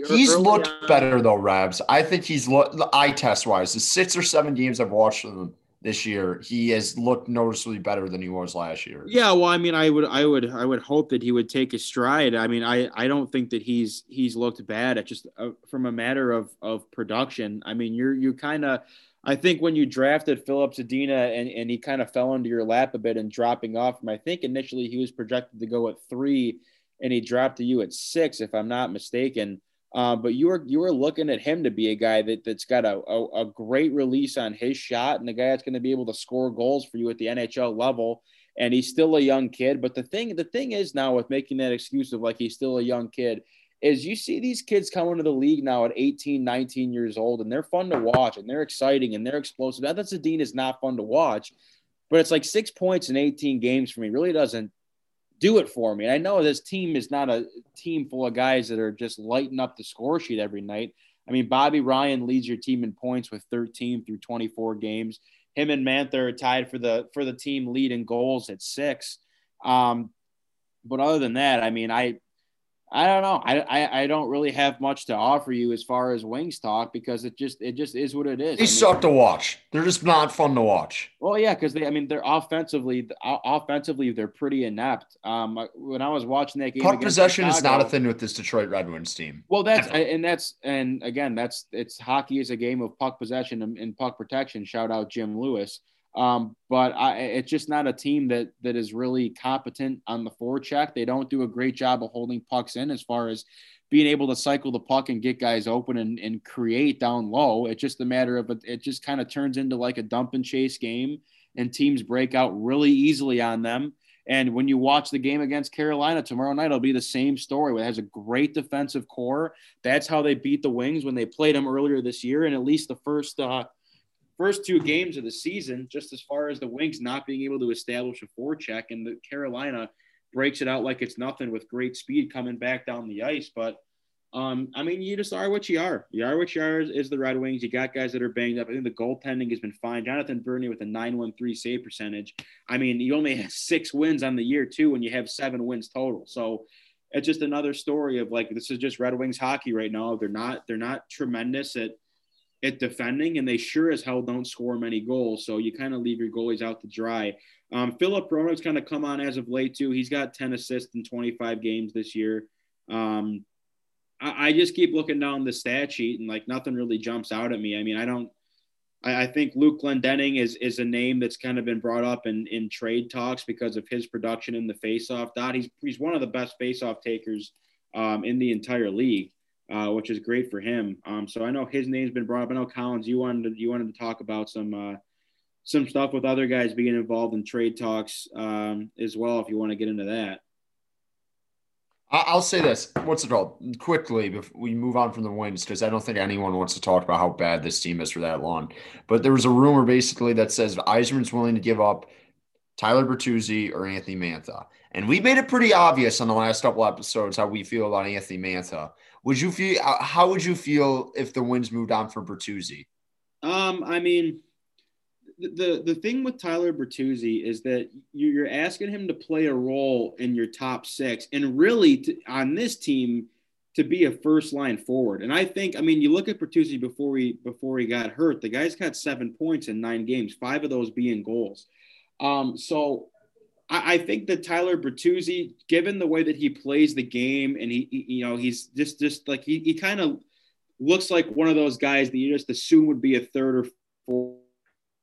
he's looked on, better though, Rabs. I think he's looked eye test wise. The six or seven games I've watched him this year, he has looked noticeably better than he was last year. Yeah, well, I mean, I would, I would, I would hope that he would take a stride. I mean, I, I don't think that he's he's looked bad. at just uh, from a matter of of production. I mean, you're you kind of. I think when you drafted Filip Zadina and, and he kind of fell into your lap a bit and dropping off from, I think initially he was projected to go at three and he dropped to you at six, if I'm not mistaken. Uh, but you were you were looking at him to be a guy that that's got a, a, a great release on his shot and a guy that's going to be able to score goals for you at the NHL level. And he's still a young kid. But the thing the thing is now with making that excuse of like he's still a young kid is you see these kids come into the league now at 18, 19 years old, and they're fun to watch and they're exciting and they're explosive. Not that Zadina is not fun to watch, but it's like six points in 18 games for me really doesn't do it for me. And I know this team is not a team full of guys that are just lighting up the score sheet every night. I mean, Bobby Ryan leads your team in points with 13 through 24 games. Him and Mantha are tied for the for the team lead in goals at six. Um, but other than that, I mean, I I don't know. I, I, I don't really have much to offer you as far as wings talk because it just it just is what it is. They I mean, suck to watch. They're just not fun to watch. Well, yeah, because they I mean they're offensively offensively they're pretty inept. Um, when I was watching that game, puck possession Chicago, is not a thing with this Detroit Red Wings team. Well, that's Ever. and that's and again that's it's hockey is a game of puck possession and, and puck protection. Shout out Jim Lewis. Um, but I, it's just not a team that that is really competent on the forecheck. They don't do a great job of holding pucks in as far as being able to cycle the puck and get guys open and, and create down low. It's just a matter of it just kind of turns into like a dump and chase game, and teams break out really easily on them. And when you watch the game against Carolina tomorrow night, it'll be the same story. It has a great defensive core. That's how they beat the Wings when they played them earlier this year. And at least the first uh, first two games of the season, just as far as the Wings not being able to establish a forecheck, and the Carolina breaks it out like it's nothing with great speed coming back down the ice. But Um, I mean, you just are what you are. You are what you are is, is the Red Wings. You got guys that are banged up. I think the goaltending has been fine. Jonathan Bernier with a 913 save percentage. I mean, you only have six wins on the year, too, and you have seven wins total. So it's just another story of like this is just Red Wings hockey right now. They're not they're not tremendous at at defending, and they sure as hell don't score many goals. So you kind of leave your goalies out to dry. Um, Filip Hronek's kind of come on as of late too. He's got 10 assists in 25 games this year. Um, I, I, just keep looking down the stat sheet and like nothing really jumps out at me. I mean, I don't. I, I think Luke Glendening is is a name that's kind of been brought up in in trade talks because of his production in the faceoff dot. He's he's one of the best faceoff takers um, in the entire league. Uh, which is great for him. Um, so I know his name's been brought up. I know Collins, you wanted to, you wanted to talk about some uh, some stuff with other guys being involved in trade talks um, as well. If you want to get into that. I'll say this. What's it called? Quickly, before we move on from the wins, because I don't think anyone wants to talk about how bad this team is for that long. But there was a rumor basically that says Yzerman's willing to give up Tyler Bertuzzi or Anthony Mantha. And we made it pretty obvious on the last couple episodes how we feel about Anthony Mantha. Would you feel how would you feel if the wins moved on for Bertuzzi? Um, I mean, the the thing with Tyler Bertuzzi is that you're asking him to play a role in your top six, and really to, on this team to be a first line forward. And I think, I mean, you look at Bertuzzi before he before he got hurt. The guy's got seven points in nine games, five of those being goals. Um, so I, I think that Tyler Bertuzzi, given the way that he plays the game, and he, he you know, he's just just like he, he kind of looks like one of those guys that you just assume would be a third or fourth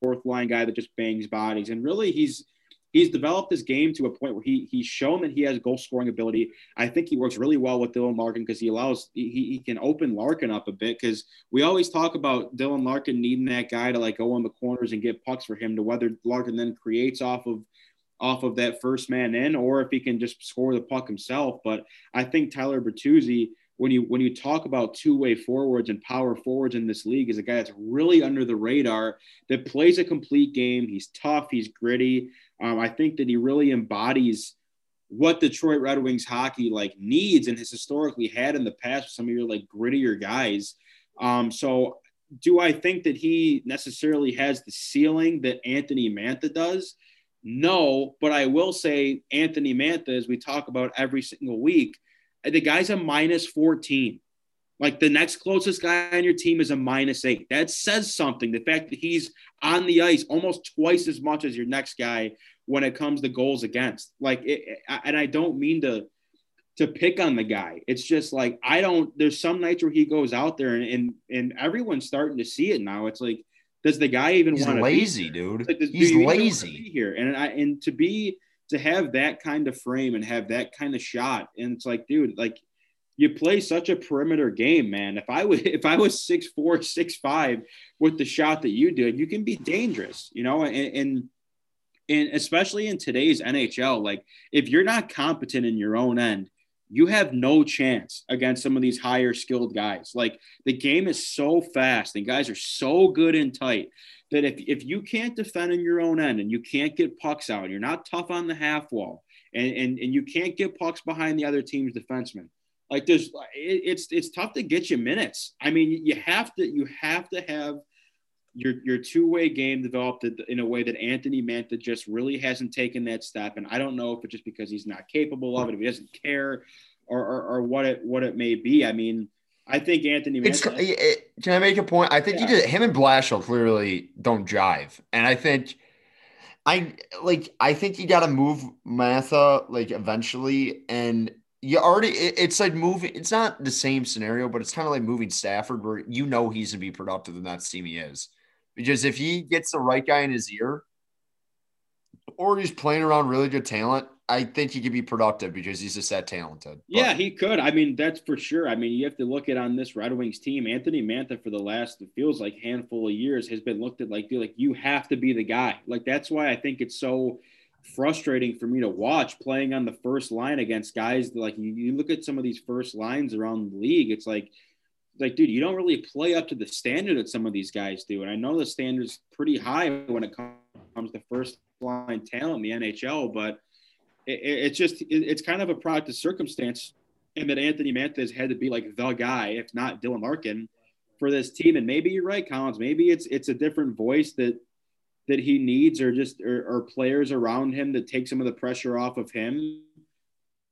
fourth line guy that just bangs bodies. And really, he's he's developed his game to a point where he he's shown that he has goal scoring ability. I think he works really well with Dylan Larkin because he allows he, he can open Larkin up a bit because we always talk about Dylan Larkin needing that guy to like go on the corners and get pucks for him to whether Larkin then creates off of off of that first man in or if he can just score the puck himself. But I think Tyler Bertuzzi when you when you talk about two-way forwards and power forwards in this league is a guy that's really under the radar that plays a complete game. He's tough, he's gritty. Um, I think that he really embodies what Detroit Red Wings hockey like needs and has historically had in the past with some of your like grittier guys. Um, so do I think that he necessarily has the ceiling that Anthony Mantha does? No, but I will say Anthony Mantha, as we talk about every single week, the guy's a minus 14. Like the next closest guy on your team is a minus eight. That says something. The fact that he's on the ice almost twice as much as your next guy when it comes to goals against. Like, it, and I don't mean to to pick on the guy. It's just like I don't. There's some nights where he goes out there and and, and everyone's starting to see it now. It's like, does the guy even want to? Be lazy, dude. Like, He's lazy here, and I and to be to have that kind of frame and have that kind of shot. And it's like, dude, like you play such a perimeter game, man. If I was if I was six four, six five with the shot that you did, you can be dangerous, you know, and, and and especially in today's NHL, like if you're not competent in your own end, you have no chance against some of these higher skilled guys. Like the game is so fast and guys are so good and tight that if, if you can't defend in your own end and you can't get pucks out, you're not tough on the half wall, and, and, and you can't get pucks behind the other team's defenseman. Like there's, it, it's it's tough to get you minutes. I mean, you have to you have to have your your two way game developed in a way that Anthony Mantha just really hasn't taken that step. And I don't know if it's just because he's not capable of it, if he doesn't care, or or, or what it what it may be. I mean I think Anthony. It's, it, can I make a point? I think yeah. he did. Him and Blashill clearly don't jive, and I think, I like. I think you got to move Mantha like eventually, and you already. It, it's like moving. It's not the same scenario, but it's kind of like moving Stafford, where you know he's gonna be productive in that team he is, because if he gets the right guy in his ear, or he's playing around really good talent, I think he could be productive because he's just that talented. But. Yeah, he could. I mean, that's for sure. I mean, you have to look at on this Red Wings team. Anthony Mantha for the last it feels like handful of years has been looked at like, dude, like you have to be the guy. Like that's why I think it's so frustrating for me to watch playing on the first line against guys like you, you look at some of these first lines around the league. It's like like, dude, you don't really play up to the standard that some of these guys do. And I know the standard's pretty high when it comes to first line talent in the NHL, but it, it's just it, it's kind of a product of circumstance and that Anthony Mantha had to be like the guy, if not Dylan Larkin, for this team. And maybe you're right, Collins. Maybe it's it's a different voice that that he needs, or just or, or players around him that take some of the pressure off of him.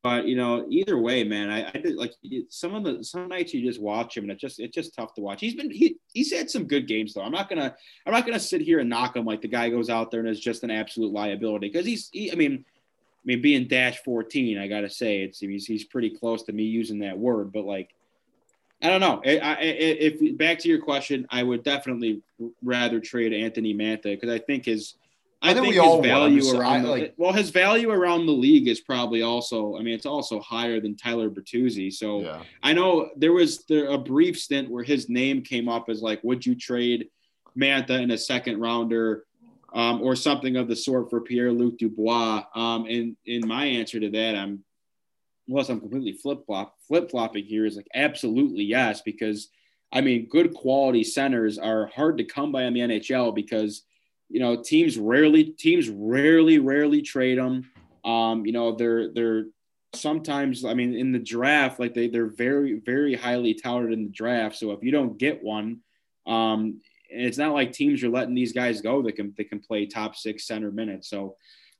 But you know, either way, man, I, I did like some of the some nights you just watch him and it's just it's just tough to watch. He's been he he's had some good games though. I'm not gonna I'm not gonna sit here and knock him like the guy goes out there and is just an absolute liability because he's he, I mean I mean being dash 14, I gotta say it's he's he's pretty close to me using that word, but like I don't know. I, I, if back to your question, I would definitely rather trade Anthony Mantha because I think his I, I think, think his value around the, like, well, his value around the league is probably also. I mean, it's also higher than Tyler Bertuzzi. So yeah. I know there was there, a brief stint where his name came up as like, would you trade Mantha in a second rounder um, or something of the sort for Pierre Luc Dubois? Um, and in my answer to that, I'm unless I'm completely flip flop flip flopping here is like absolutely yes because I mean good quality centers are hard to come by in the NHL because you know, teams rarely teams rarely rarely trade them. Um, you know, they're they're sometimes I mean in the draft like they they're very very highly touted in the draft. So if you don't get one, um, it's not like teams are letting these guys go that can they can play top six center minutes. So.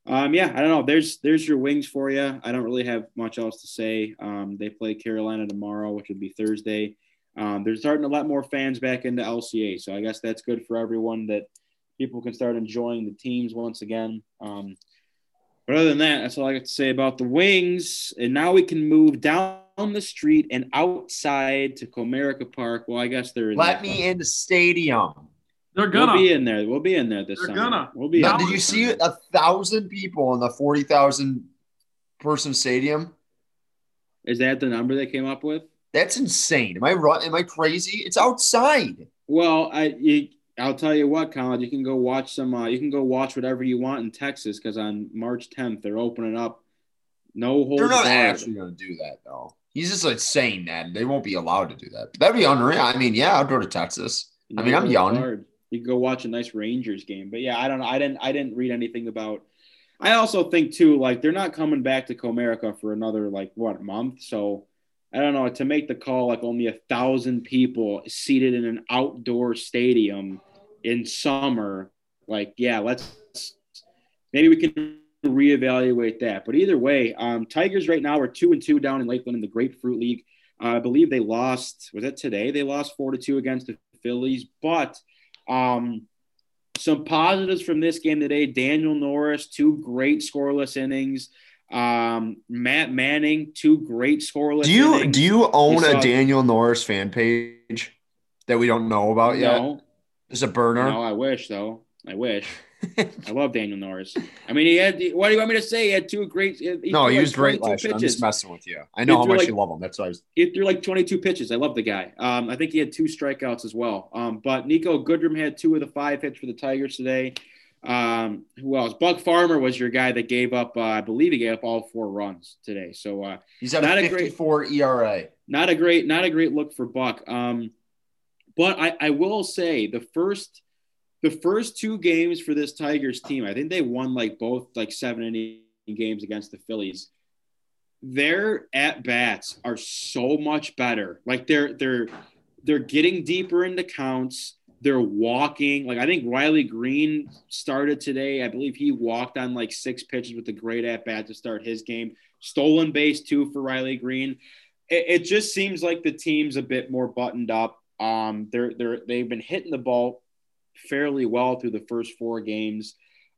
Um, yeah, I don't know. There's there's your wings for you. I don't really have much else to say. Um, they play Carolina tomorrow, which would be Thursday. Um, they're starting to let more fans back into LCA, so I guess that's good for everyone that people can start enjoying the teams once again. Um, but other than that, that's all I got to say about the Wings. And now we can move down the street and outside to Comerica Park. Well, I guess they're let me in the stadium. They're gonna we'll be in there. We'll be in there this They're summer. Gonna. We'll be. Now, did you see a thousand people in the forty thousand person stadium? Is that the number they came up with? That's insane. Am I right? Am I crazy? It's outside. Well, I you, I'll tell you what, Colin, you can go watch some. Uh, you can go watch whatever you want in Texas because on March 10th they're opening up. No holds They're not barred. actually going to do that though. He's just like saying that they won't be allowed to do that. But that'd be unreal. I mean, yeah, I'll go to Texas. No I mean, I'm young. Barred. You can go watch a nice Rangers game. But yeah, I don't know. I didn't. I didn't read anything about. I also think too, like they're not coming back to Comerica for another like what month. So I don't know to make the call like only a thousand people seated in an outdoor stadium in summer, like, yeah, let's maybe we can reevaluate that. But either way, um, Tigers right now are two and two down in Lakeland in the Grapefruit League. Uh, I believe they lost. Was that today? They lost four to two against the Phillies. But um, some positives from this game today: Daniel Norris, two great scoreless innings. Um, Matt Manning, two great scoreless. Do you innings. do you own a Daniel Norris fan page that we don't know about no. yet? There's a burner. No, I wish though. I wish. I love Daniel Norris. I mean, he had. What do you want me to say? He had two great. He no, he like was great last. I'm just messing with you. I know how much like, you love him. That's why I was. He threw like 22 pitches. I love the guy. Um, I think he had two strikeouts as well. Um, but Niko Goodrum had two of the five hits for the Tigers today. Um, who else? Buck Farmer was your guy that gave up. Uh, I believe he gave up all four runs today. So uh, he's at not a 54 great, ERA. Not a great, not a great look for Buck. Um, but I, I will say the first the first two games for this Tigers team, I think they won like both like seven inning games against the Phillies. Their at bats are so much better. Like they're they're they're getting deeper into counts. They're walking. Like I think Riley Greene started today. I believe he walked on like six pitches with a great at bat to start his game. Stolen base too for Riley Greene. It, it just seems like the team's a bit more buttoned up. Um, they're they're they've been hitting the ball fairly well through the first four games.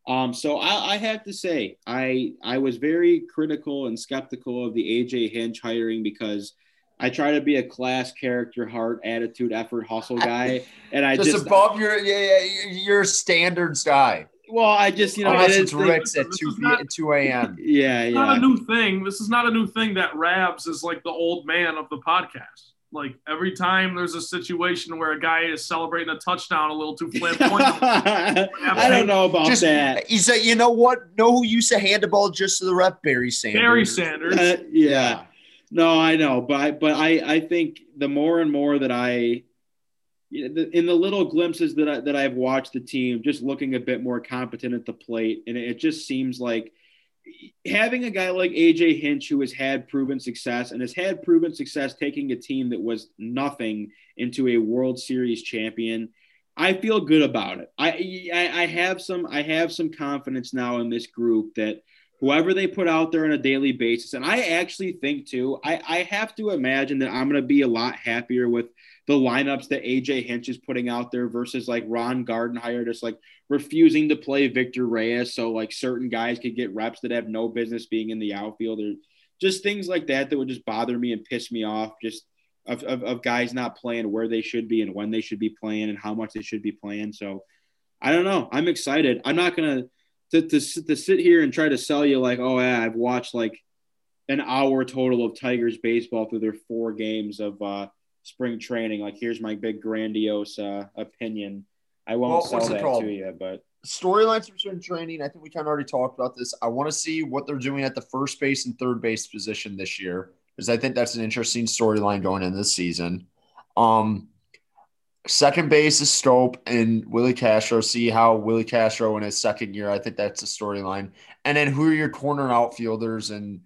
Um, so I, I have to say I I was very critical and skeptical of the AJ Hinch hiring because I try to be a class character, heart, attitude, effort, hustle guy, and I just, just above your yeah, your standards guy. Well, I just you know unless it's Rick's at two not, two a.m. Yeah, yeah. Not a new thing. This is not a new thing that Rabs is like the old man of the podcast. Like every time there's a situation where a guy is celebrating a touchdown a little too flamboyant. I don't know about just, that. He said, you know what? Know who used to hand the ball just to the rep? Barry Sanders. Barry Sanders. Uh, yeah. yeah. No, I know, but I, but I I think the more and more that I in the little glimpses that I, that I've watched the team just looking a bit more competent at the plate, and it just seems like having a guy like AJ Hinch who has had proven success and has had proven success taking a team that was nothing into a World Series champion, I feel good about it. I, I I have some I have some confidence now in this group that whoever they put out there on a daily basis, and I actually think too, I, I have to imagine that I'm going to be a lot happier with the lineups that AJ Hinch is putting out there versus like Ron Gardenhire just like refusing to play Victor Reyes. So like certain guys could get reps that have no business being in the outfield or just things like that that would just bother me and piss me off. Just of, of, of guys not playing where they should be and when they should be playing and how much they should be playing. So I don't know. I'm excited. I'm not gonna to, to, to sit here and try to sell you like, oh yeah, I've watched like an hour total of Tigers baseball through their four games of uh, spring training. Like, here's my big grandiose uh, opinion. I won't well, sell that called? to you, but storylines for spring training. I think we kind of already talked about this. I want to see what they're doing at the first base and third base position this year because I think that's an interesting storyline going into this season. Um, second base is Schoop and Willi Castro. See how Willi Castro in his second year. I think that's a storyline. And then who are your corner outfielders and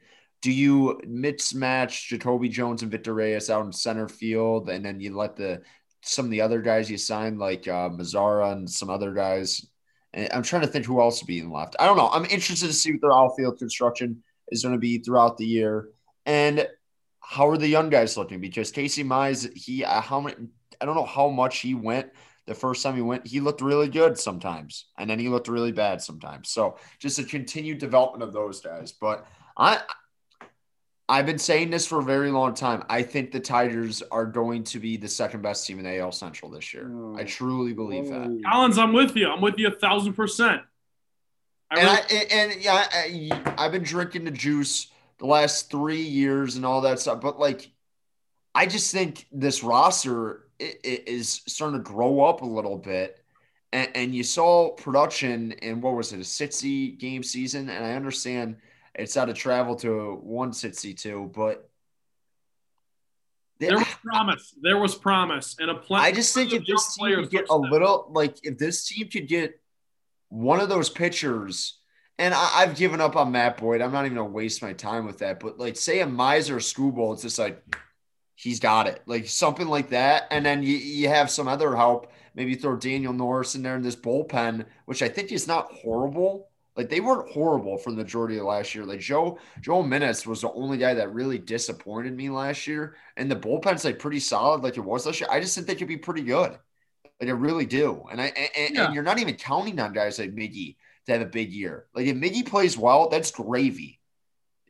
do you mismatch Jacoby Jones and Victor Reyes out in center field, and then you let the some of the other guys you signed like uh, Mazara and some other guys. And I'm trying to think who else would be in left. I don't know. I'm interested to see what their outfield construction is going to be throughout the year, and how are the young guys looking? Because Casey Mize, he uh, how many? I don't know how much he went the first time he went, he looked really good sometimes, and then he looked really bad sometimes. So just a continued development of those guys. But I I've been saying this for a very long time. I think the Tigers are going to be the second best team in the AL Central this year. Oh. I mm. truly believe oh. that. Collins, I'm with you. I'm with you a thousand percent. I and, I, and, and yeah, I, I've been drinking the juice the last three years and all that stuff, but like, I just think this roster is starting to grow up a little bit. And, and you saw production in what was it, a 60 game season? And I understand – it's out of travel to 162, but there was promise. There was promise, and a plan. I just think if this team could get a little, like, if this team could get one of those pitchers, and I, have given up on Matt Boyd. I'm not even gonna waste my time with that. But like, say a Miser Skubal, it's just like he's got it, like something like that. And then you, you have some other help. Maybe throw Daniel Norris in there in this bullpen, which I think is not horrible. Like they weren't horrible for the majority of last year. Like Joe Jiménez was the only guy that really disappointed me last year, and the bullpen's like pretty solid, like it was last year. I just think they could be pretty good. Like I really do, and I and, yeah. and you're not even counting on guys like Miggy to have a big year. Like if Miggy plays well, that's gravy.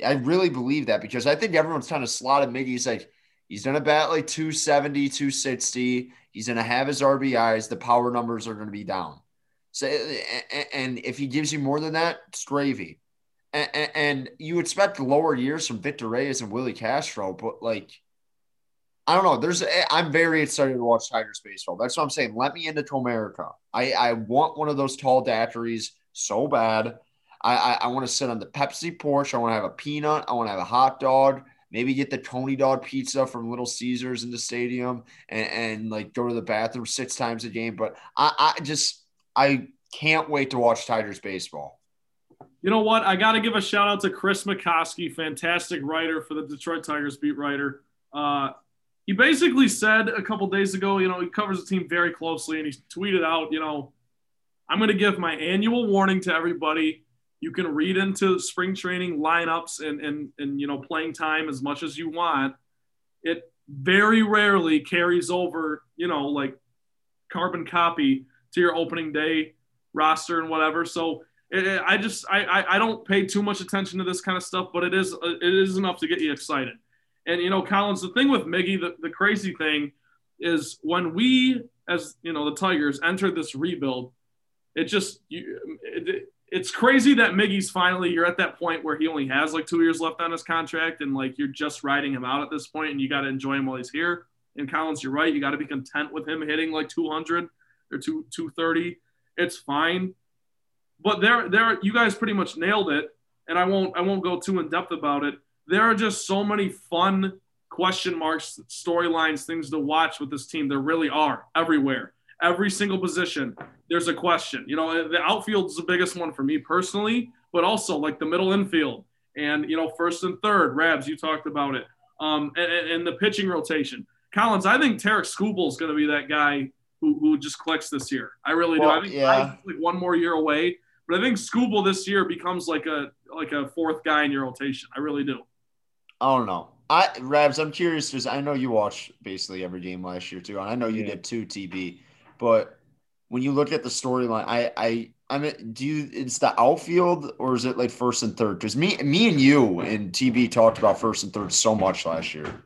I really believe that because I think everyone's kind of slotted Miggy. He's like he's gonna bat like 270, 260. He's gonna have his RBIs. The power numbers are gonna be down. So, and if he gives you more than that, it's gravy. And, you expect lower years from Victor Reyes and Willi Castro, but like, I don't know. There's, I'm very excited to watch Tigers baseball. That's what I'm saying. Let me into Comerica. I, I want one of those tall daiquiris so bad. I, I, I want to sit on the Pepsi porch. I want to have a peanut. I want to have a hot dog. Maybe get the Tony Dog pizza from Little Caesars in the stadium and, and like go to the bathroom six times a game. But I, I just I can't wait to watch Tigers baseball. You know what? I got to give a shout out to Chris McCosky, fantastic writer for the Detroit Tigers beat writer. Uh, he basically said a couple days ago, you know, he covers the team very closely, and he tweeted out, you know, I'm going to give my annual warning to everybody. You can read into spring training lineups and, and, and, you know, playing time as much as you want. It very rarely carries over, you know, like carbon copy to your opening day roster and whatever. So it, I just I, I don't pay too much attention to this kind of stuff, but it is uh, it is enough to get you excited. And you know, Collins, the thing with Miggy, the, the crazy thing is when we as you know the Tigers entered this rebuild, it just you, it, it's crazy that Miggy's finally you're at that point where he only has like two years left on his contract and like you're just riding him out at this point and you got to enjoy him while he's here. And Collins, you're right. You got to be content with him hitting like 200 or two 230. It's fine. But there there you guys pretty much nailed it and I won't I won't go too in depth about it. There are just so many fun question marks, storylines, things to watch with this team. There really are everywhere. Every single position, there's a question. You know, the outfield is the biggest one for me personally, but also like the middle infield and you know first and third. Rabs, you talked about it. Um, and, and the pitching rotation. Collins, I think Tarik Skubal is going to be that guy who, who just clicks this year. I really well, do. I think yeah. like one more year away, but I think Skubal this year becomes like a like a fourth guy in your rotation. I really do. I don't know. I Rabs, I'm curious because I know you watched basically every game last year too, and I know you yeah. did too, TB. But when you look at the storyline, I I I mean, do you it's the outfield or is it like first and third? Because me me and you and TB talked about first and third so much last year.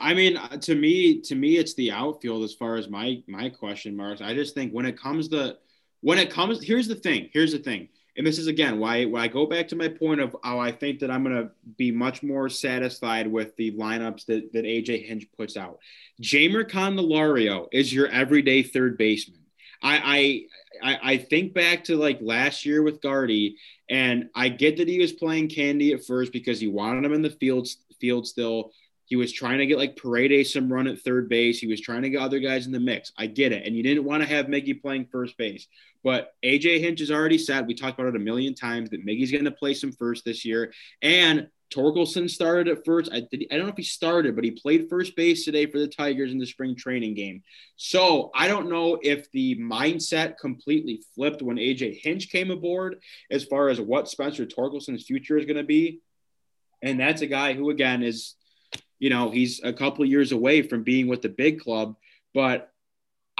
I mean, uh, to me, to me, it's the outfield as far as my my question marks. I just think when it comes to when it comes, here's the thing. Here's the thing and this is again why, why I go back to my point of how I think that I'm to be much more satisfied with the lineups that, that AJ Hinch puts out. Jeimer Candelario is your everyday third baseman. I, I I think back to like last year with Gardy, and I get that he was playing Candy at first because he wanted him in the field field still. He was trying to get like Paredes some run at third base. He was trying to get other guys in the mix. I get it. And you didn't want to have Miggy playing first base. But AJ Hinch has already said, we talked about it a million times, that Miggy's going to play some first this year. And Torkelson started at first. I, did, I don't know if he started, but he played first base today for the Tigers in the spring training game. So I don't know if the mindset completely flipped when AJ Hinch came aboard as far as what Spencer Torkelson's future is going to be. And that's a guy who, again, is you know, he's a couple years away from being with the big club. But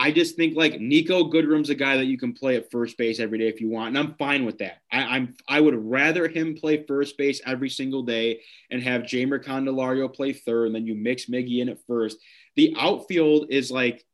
I just think like Niko Goodrum's a guy that you can play at first base every day if you want, and I'm fine with that. I, am I would rather him play first base every single day and have Jeimer Candelario play third, and then you mix Miggy in at first. The outfield is like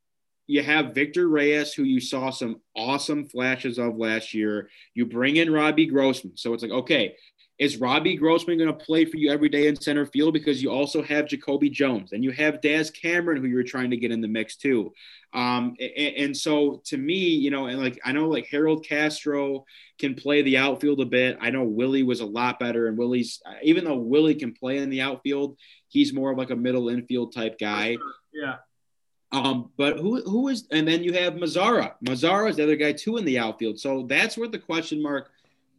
you have Victor Reyes, who you saw some awesome flashes of last year. You bring in Robbie Grossman, so it's like okay, is Robbie Grossman going to play for you every day in center field? Because you also have Jacoby Jones and you have Daz Cameron, who you're trying to get in the mix too. Um, and, and, so to me, you know, and like I know like Harold Castro can play the outfield a bit. I know Willi was a lot better, and Willi's even though Willi can play in the outfield, he's more of like a middle infield type guy. Yeah. Um, but who who is and then you have Mazara. Mazara is the other guy too in the outfield. So that's where the question mark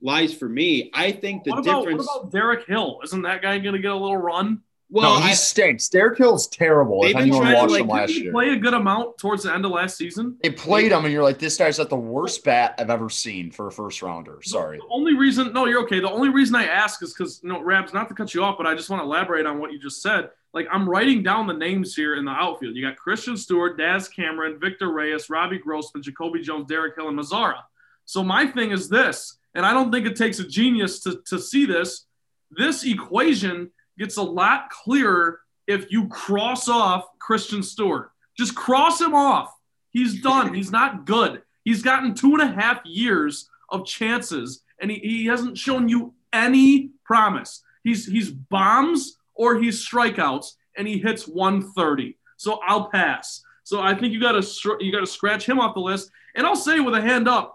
lies for me. I think the what about, difference. What about Derek Hill? Isn't that guy going to get a little run? Well, no, he I, stinks. Derek Hill's terrible. If anyone watched like, him last year, play a good amount towards the end of last season. They played him, and you're like, this guy's at the worst bat I've ever seen for a first rounder. Sorry. The, the only reason, no, you're okay. The only reason I ask is because, you know, Rabs, not to cut you off, but I just want to elaborate on what you just said. Like, I'm writing down the names here in the outfield. You got Christin Stewart, Daz Cameron, Victor Reyes, Robbie Grossman, Jacoby Jones, Derek Hill, and Mazara. So my thing is this and I don't think it takes a genius to, to see this. This equation gets a lot clearer if you cross off Christin Stewart. Just cross him off. He's done. He's not good. He's gotten two and a half years of chances, and he, he hasn't shown you any promise. He's he's bombs or he's strikeouts, and he hits 130. So I'll pass. So I think you got to you got to scratch him off the list. And I'll say with a hand up,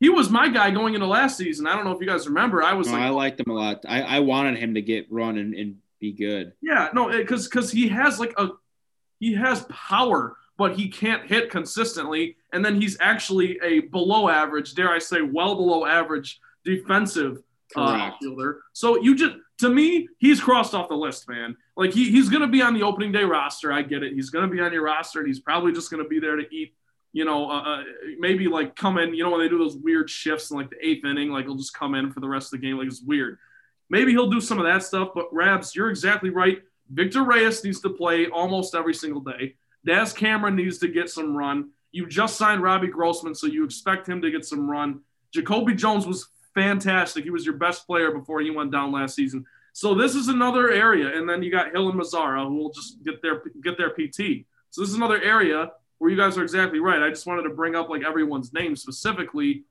he was my guy going into last season. I don't know if you guys remember. I was no, like, I liked him a lot. I, I wanted him to get run and, and be good. Yeah, no, because because he has like a he has power, but he can't hit consistently. And then he's actually a below average, dare I say, well below average defensive uh, fielder. So you just to me, he's crossed off the list, man. Like he, he's gonna be on the opening day roster. I get it. He's gonna be on your roster, and he's probably just gonna be there to eat you know, uh, uh, maybe like come in, you know, when they do those weird shifts in like the eighth inning, like he'll just come in for the rest of the game. Like it's weird. Maybe he'll do some of that stuff, but Rabs, you're exactly right. Victor Reyes needs to play almost every single day. Daz Cameron needs to get some run. You just signed Robbie Grossman, so you expect him to get some run. Jacoby Jones was fantastic. He was your best player before he went down last season. So this is another area, and then you got Hill and Mazara who will just get their get their PT. So this is another area where you guys are exactly right. I just wanted to bring up like everyone's name specifically.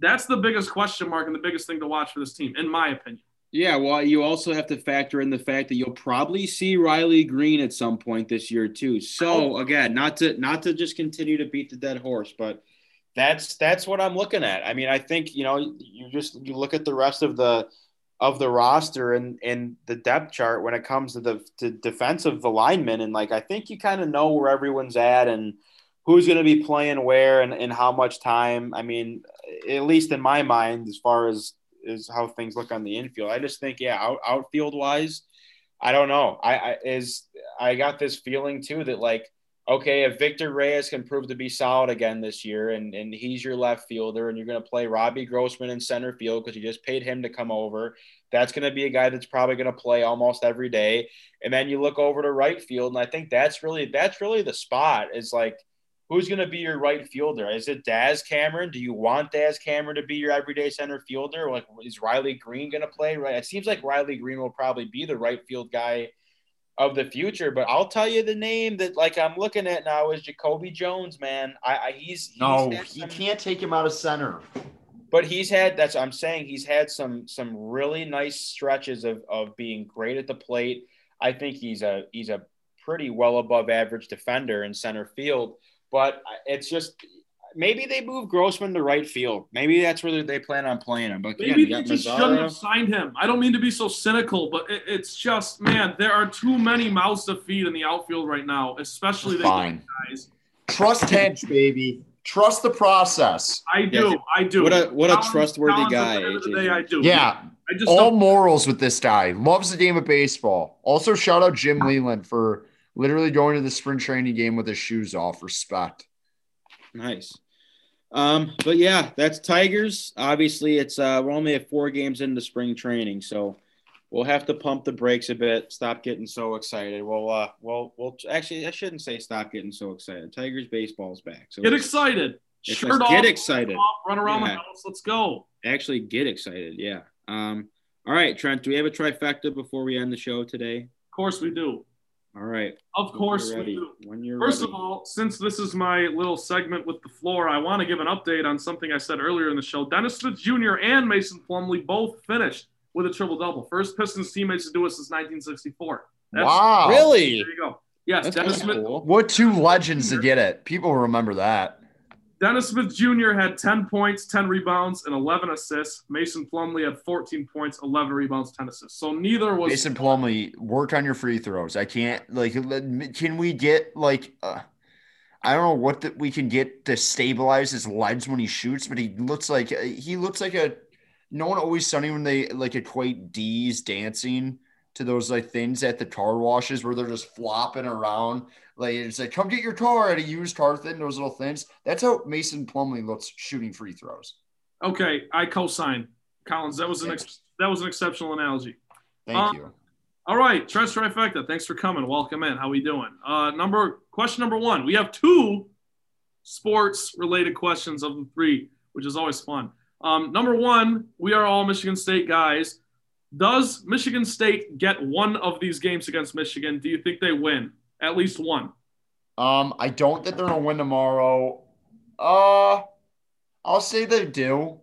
That's the biggest question mark and the biggest thing to watch for this team, in my opinion. Yeah, well, you also have to factor in the fact that you'll probably see Riley Greene at some point this year too. So oh. again, not to not to just continue to beat the dead horse, but that's that's what I'm looking at. I mean, I think you know you just you look at the rest of the of the roster and and the depth chart when it comes to the to defensive alignment and like I think you kind of know where everyone's at and who's going to be playing where and, and how much time. I mean, at least in my mind, as far as is how things look on the infield. I just think, yeah, out, outfield wise, I don't know. I, I is I got this feeling too that like, okay, if Victor Reyes can prove to be solid again this year, and and he's your left fielder, and you're going to play Robbie Grossman in center field because you just paid him to come over, that's going to be a guy that's probably going to play almost every day. And then you look over to right field, and I think that's really that's really the spot. Is like who's going to be your right fielder? Is it Daz Cameron? Do you want Daz Cameron to be your everyday center fielder? Like, is Riley Greene going to play? Right. It seems like Riley Greene will probably be the right field guy of the future. But I'll tell you the name that like I'm looking at now is Jacoby Jones. Man, I, I he's, he's no, he some, can't take him out of center. But he's had that's I'm saying he's had some some really nice stretches of of being great at the plate. I think he's a he's a pretty well above average defender in center field. But it's just maybe they move Grossman to right field. Maybe that's where they plan on playing him. But maybe they just Mazara. shouldn't have signed him. I don't mean to be so cynical, but it, it's just man, there are too many mouths to feed in the outfield right now, especially the guys. Trust Hinch, baby. Trust the process. I do. Yeah, I do. What a what a trustworthy guy. Day, I do. Yeah. I just all don't... morals with this guy. Loves the game of baseball. Also, shout out Jim Leyland for literally going to the spring training game with his shoes off. Respect. Nice. Um, but yeah, that's Tigers. Obviously, it's uh, we're only at four games into spring training, so we'll have to pump the brakes a bit. Stop getting so excited. We'll uh, we'll we'll actually I shouldn't say stop getting so excited. Tigers baseball's back. So get excited. Shirt off, get excited. Off, run around yeah. the house. Let's go. Actually, get excited. Yeah. Um. All right, Trent. Do we have a trifecta before we end the show today? Of course we do. All right. Of course we do. When you're First ready. of all, since this is my little segment with the floor, I want to give an update on something I said earlier in the show. Dennis Smith Jr. and Mason Plumlee both finished with a triple double. First Pistons teammates to do it since 1964. That's, wow. Really? There you go. Yes, That's Dennis Smith. Cool. What two legends to get it? People remember that. Dennis Smith Jr. had 10 points, 10 rebounds, and 11 assists. Mason Plumlee had 14 points, 11 rebounds, 10 assists. So neither was Mason Plumlee. Work on your free throws. I can't like. Can we get like? Uh, I don't know what that we can get to stabilize his legs when he shoots, but he looks like he looks like a. No one always sunny when they like equate D's dancing to those like things at the car washes where they're just flopping around. Like it's like, come get your car at a used car thing, those little things. That's how Mason Plumlee looks shooting free throws. Okay, I co-sign Collins. That was an ex- that was an exceptional analogy. Thank um, you. All right, Trent Trifecta. Thanks for coming. Welcome in. How are we doing? Uh, number question number one. We have two sports related questions of the three, which is always fun. Um, number one, we are all Michigan State guys. Does Michigan State get one of these games against Michigan? Do you think they win at least one? Um, I don't think they're gonna win tomorrow. Uh, I'll say they do.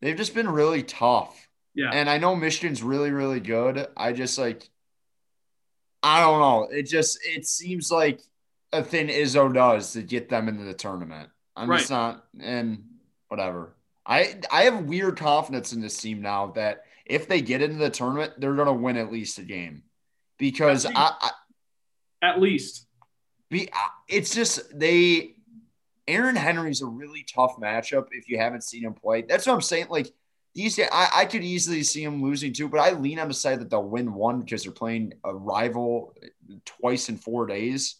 They've just been really tough. Yeah. And I know Michigan's really, really good. I just like, I don't know. It just it seems like a thing Izzo does to get them into the tournament. I'm right. just not, and whatever. I I have weird confidence in this team now that if they get into the tournament, they're to win at least a game because. I, I, at least be uh, it's just they Aaron Henry's a really tough matchup if you haven't seen him play. That's what I'm saying. Like these, I, I could easily see him losing too, but I lean on the side that they'll win one because they're playing a rival uh, twice in four days.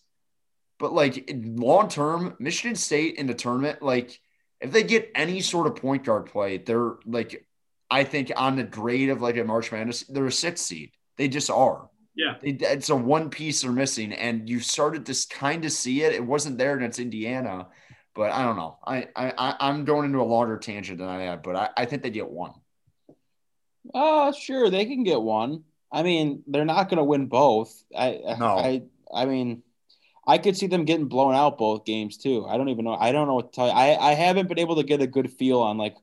But like long term, Michigan State in the tournament, like if they get any sort of point guard play, they're like I think on the grade of like a March Madness, they're a sixth seed. They just are. Yeah. They, it's a one piece they're missing. And you started to kind of see it. It wasn't there against Indiana, but I don't know. I, I, I'm going into a longer tangent than I have, but I, I think they get one. Uh, sure. They can get one. I mean, they're not going to win both. I, no. I, I mean, I could see them getting blown out both games too. I don't even know. I don't know what to tell you. I, I haven't been able to get a good feel on like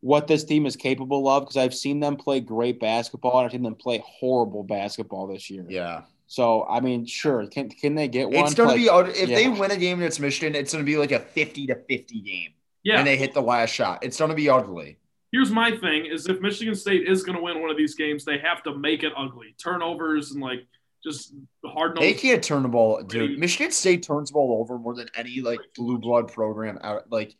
what this team is capable of because I've seen them play great basketball and I've seen them play horrible basketball this year. Yeah. So I mean, sure, can can they get one? It's gonna be if yeah. they win a game against Michigan, it's gonna be like a fifty to fifty game. Yeah. And they hit the last shot. It's gonna be ugly. Here's my thing: is if Michigan State is gonna win one of these games, they have to make it ugly. Turnovers and like just hard. They can't turn the ball, dude. Michigan State turns the ball over more than any like blue blood program out. Like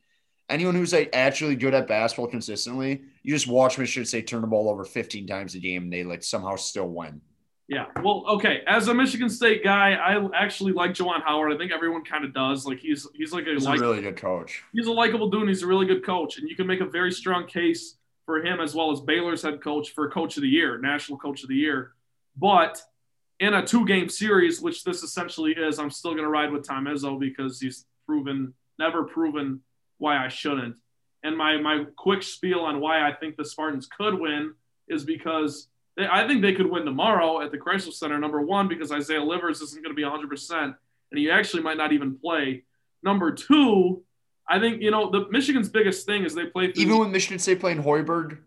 anyone who's like actually good at basketball consistently, you just watch Michigan State turn the ball over 15 times a game and they like somehow still win. Yeah. Well, okay. As a Michigan State guy, I actually like Juwan Howard. I think everyone kind of does. Like he's he's like a, He's like, a really good coach. he's a likable dude. And he's a really good coach, and you can make a very strong case for him as well as Baylor's head coach for Coach of the Year, National Coach of the Year. But in a two-game series, which this essentially is, I'm still going to ride with Tom Izzo because he's proven never proven why I shouldn't. And my my quick spiel on why I think the Spartans could win is because they, I think they could win tomorrow at the Crisler Center. Number one, because Isaiah Livers isn't going to be 100, percent and he actually might not even play. Number two, I think you know the Michigan's biggest thing is they play through Even with Michigan State playing Hoiberg,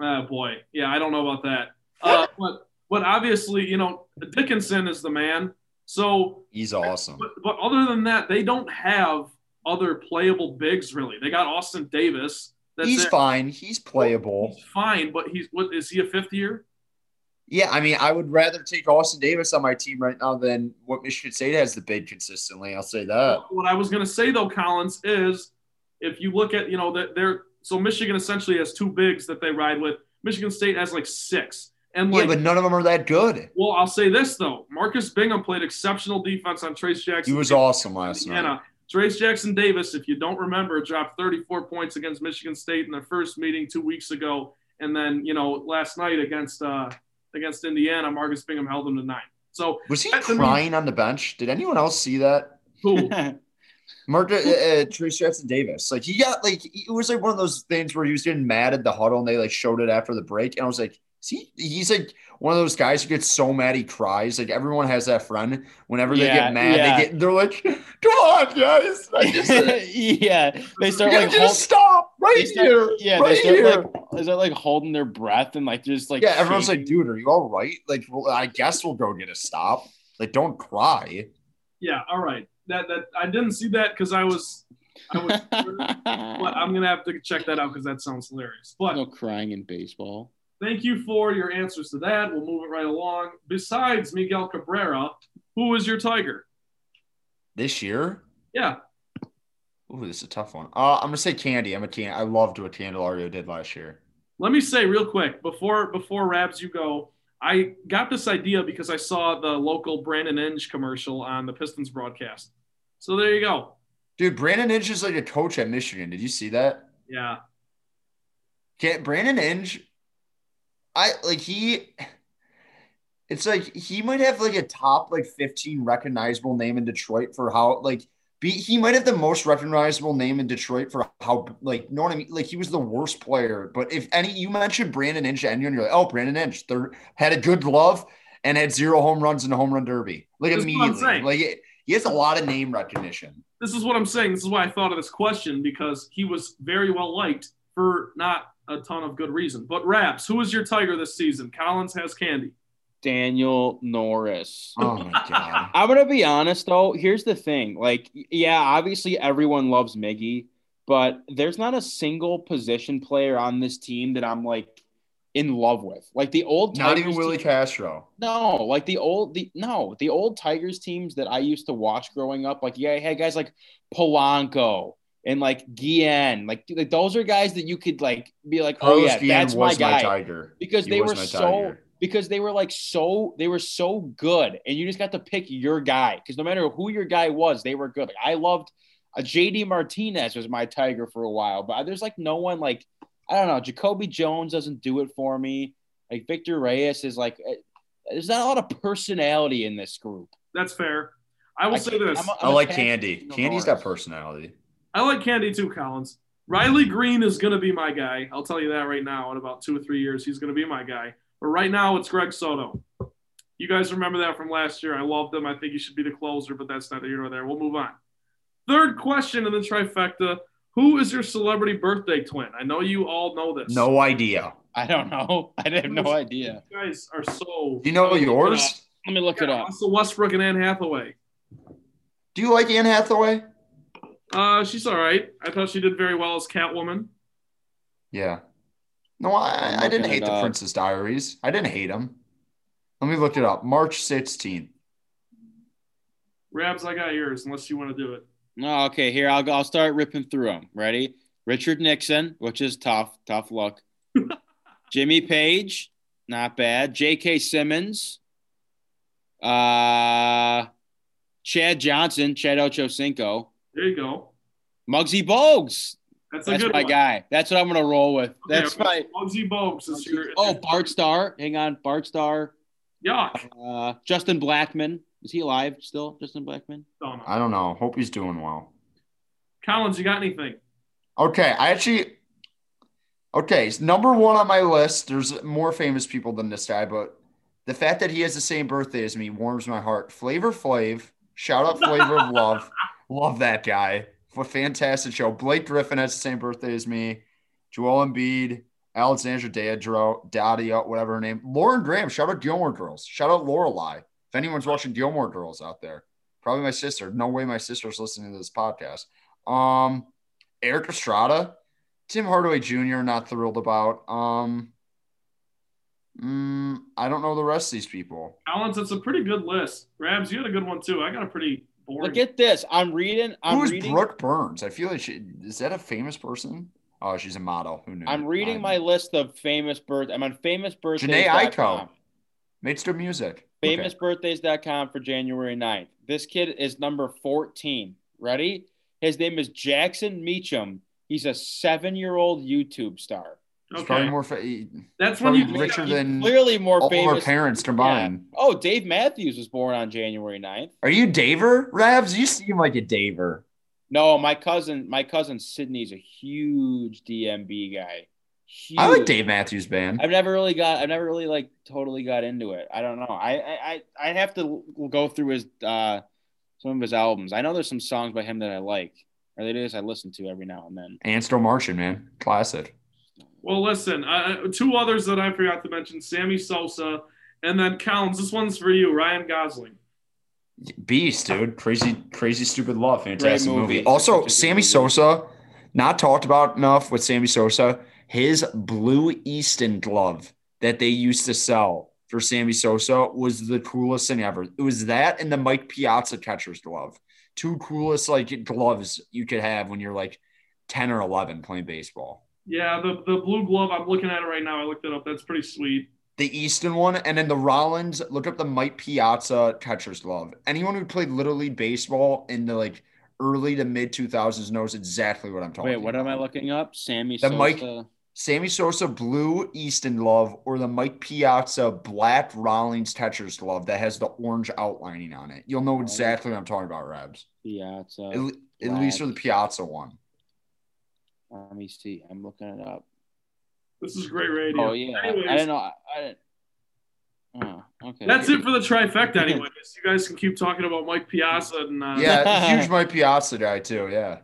Oh boy, yeah, I don't know about that. Uh, but but obviously, you know, Dickinson is the man. So, he's awesome. but, but other than that, they don't have other playable bigs really. They got Austin Davis. That's He's it. fine. He's playable. He's fine, but he's what is he a fifth year? Yeah, I mean, I would rather take Austin Davis on my team right now than what Michigan State has to bid consistently. I'll say that. What I was going to say though, Collins, is if you look at you know that they're so Michigan essentially has two bigs that they ride with. Michigan State has like six, and like yeah, but none of them are that good. well, I'll say this though, Marcus Bingham played exceptional defense on Trayce Jackson. He was awesome last night. Indiana. Trayce Jackson Davis, if you don't remember, dropped 34 points against Michigan State in their first meeting two weeks ago, and then you know last night against uh, against Indiana, Marcus Bingham held them to nine. So Was he That to me- crying on the bench? Did anyone else see that? who? Mark uh, uh, Trayce Jackson Davis, like he got like it was like one of those things where he was getting mad at the huddle and they like showed it after the break, and I was like, see, he's like one of those guys who gets so mad he cries. Like everyone has that friend. Whenever they Yeah, get mad, yeah. they get they're like, come on, guys, just, yeah, they start like just hold, stop right they start, here, yeah, right they start here. like is that like holding their breath and like just like yeah, everyone's like, dude, are you all right? Like, well, I guess we'll go get a stop. Like, don't cry. Yeah, all right. That that I didn't see that because I was I was. but I'm gonna have to check that out because that sounds hilarious. But no crying in baseball. thank you for your answers to that. We'll move it right along. Besides Miguel Cabrera, who is your Tiger? This year, Yeah, ooh, this is a tough one. Uh, I'm gonna say Candy. I'm a can. I loved what Candelario did last year. let me say real quick before before Rabs you go. I got this idea because I saw the local Brandon Inge commercial on the Pistons broadcast. So there you go. Dude, Brandon Inge is like a coach at Michigan. Did you see that? Yeah. Can't Brandon Inge? I like he. It's like he might have like a top like 15 recognizable name in Detroit for how like be he might have the most recognizable name in Detroit for how like you know what I mean? Like he was the worst player. But if any you mentioned Brandon Inge and you're like, oh Brandon Inge, third had a good glove and had zero home runs in the home run derby. Like I'm immediately. Like it, he has a lot of name recognition. This is what I'm saying. This is why I thought of this question because he was very well liked for not a ton of good reason. But Rabs, who is your Tiger this season? Collins has Candy. Daniel Norris. Oh my god. I'm gonna be honest though. Here's the thing. Like, yeah, obviously everyone loves Miggy, but there's not a single position player on this team that I'm like in love with. Like the old Not Tigers even Willi team- Castro. No, like the old the no, the old Tigers teams that I used to watch growing up, like yeah, I had guys like Polanco and like Guillen, like, like those are guys that you could like be like, oh Carlos yeah, Guillen that's my guy Tiger. because He they were my so Tiger. Because they were like so they were so good and you just got to pick your guy because no matter who your guy was they were good like i loved uh, jd martinez was my tiger for a while but there's like no one like i don't know jacoby jones doesn't do it for me like victor reyes is like eh, there's not a lot of personality in this group That's fair. I will I say this. I'm a- I I'm a like candy candy's got personality. I like Candy too, Collins. Riley Greene is going to be my guy. I'll tell you that right now. In about two or three years, he's going to be my guy. But right now, it's Greg Soto. You guys remember that from last year. I loved him. I think he should be the closer, but that's neither here nor there. We'll move on. Third question in the trifecta Who is your celebrity birthday twin? I know you all know this. No idea. i don't know i have no idea You guys are so. You know Let me look it yours? let me look it up Russell Westbrook and Anne Hathaway. Do you like Anne Hathaway? Uh, she's all right. I thought she did very well as Catwoman. Yeah. No, I, I'm didn't hate the up. Princess Diaries. I didn't hate them. Let me look it up. March 16th. Rabs, I got yours, unless you want to do it. Oh, okay, here I'll go. I'll start ripping through them. Ready? Richard Nixon, which is tough, tough luck. Jimmy Page, not bad. J.K. Simmons, uh, Chad Johnson, Chad Ochocinco, There you go. Muggsy Bogues. That's a That's good my one. guy. That's what I'm gonna roll with. Okay, That's my. Muggsy Bogues is your. Oh, Bart Starr. Hang on, Bart Starr. Yeah. Uh, Justin Blackman. Is he alive still? Justin Blackman. Don't know. I don't know. Hope he's doing well. Collins, you got anything? Okay, I actually. Okay, number one on my list. There's more famous people than this guy, but the fact that he has the same birthday as me warms my heart. Flavor Flav, shout out Flavor of Love, love that guy. A fantastic show. Blake Griffin has the same birthday as me. Joel Embiid, Alexandra Dadro, Dadia, whatever her name. Lauren Graham, shout out Gilmore Girls. Shout out Lorelai. If anyone's watching Gilmore Girls out there, probably my sister. No way my sister's listening to this podcast. Um, Erik Estrada, Tim Hardaway Jr. Not thrilled about. Um, mm, I don't know the rest of these people. Collins, it's a pretty good list. Rabs, you had a good one too. I got a pretty. Look at this. I'm reading. I'm Who's reading. Brooke Burns? I feel like she is that a famous person? Oh, she's a model. Who knew? I'm reading my list of famous birth. I'm on famousbirthdays.com. Jhené Aiko. Makes good music. Okay. Famousbirthdays.com for January 9th. This kid is number 14. Ready? His name is Jackson Meacham. He's a seven year old YouTube star. He's Okay. probably more. Fa- he- That's when you probably richer than clearly more all of our famous. parents combined. Oh, Dave Matthews was born on January 9th. Are you Daver, Rabs? You seem like a Daver. No, my cousin, my cousin Sydney's a huge DMB guy. Huge. I like Dave Matthews Band. I've never really got. I've never really like totally got into it. I don't know. I I I I have to go through his uh some of his albums. I know there's some songs by him that I like, or that is I listen to every now and then. And still marching, man. Classic. Well, listen, uh, two others that I forgot to mention: Sammy Sosa, and then Collins. This one's for you, Ryan Gosling. Beast, dude. Crazy, crazy, stupid love. Fantastic movie. movie. Also, Such a good Sammy movie. Sosa, not talked about enough with Sammy Sosa. His Blue Easton glove that they used to sell for Sammy Sosa was the coolest thing ever. It was that and the Mike Piazza catcher's glove. Two coolest like gloves you could have when you're like 10 or 11 playing baseball. Yeah, the the blue glove. I'm looking at it right now. I looked it up. That's pretty sweet. The Easton one, and then the Rawlings. Look up the Mike Piazza catcher's glove. Anyone who played little league baseball in the like early to mid 2000s knows exactly what I'm talking. About. Wait, what am I looking up? Sammy The Sosa. Mike- Sammy Sosa blue Easton glove or the Mike Piazza black Rawlings catcher's glove that has the orange outlining on it. You'll know exactly what I'm talking about, Rabs. Piazza. At, at least for the Piazza one. Let me see. I'm looking it up. This is great radio. Oh yeah. Anyways, I didn't know. I, I didn't. Oh, okay. That's it for the trifecta. Anyways, you guys can keep talking about Mike Piazza and uh, Yeah, huge Mike Piazza guy too. Yeah,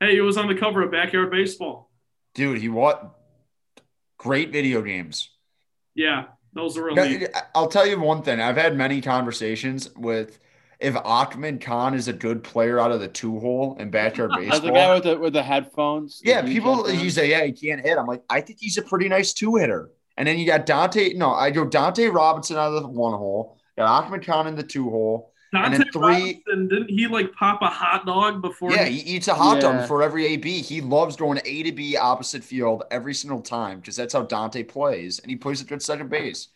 Hey, he was on the cover of Backyard Baseball. dude, he what? Great video games. Yeah, those are No, elite. I'll tell you one thing. I've had many conversations with if Ahmed Khan is a good player out of the two hole in backyard That's the baseball. guy with the with the headphones. yeah, huge people headphones. you say, yeah, he can't hit. I'm like, I think he's a pretty nice two hitter. And then you got Dante. No, I go Dante Robinson out of the one hole. Got Ahmed Khan in the two hole. and Dante then three- Robinson, didn't he like pop a hot dog before? Yeah, he eats a hot dog Yeah. for every AB. He loves going A to B opposite field every single time because that's how Dante plays, and he plays at good second base.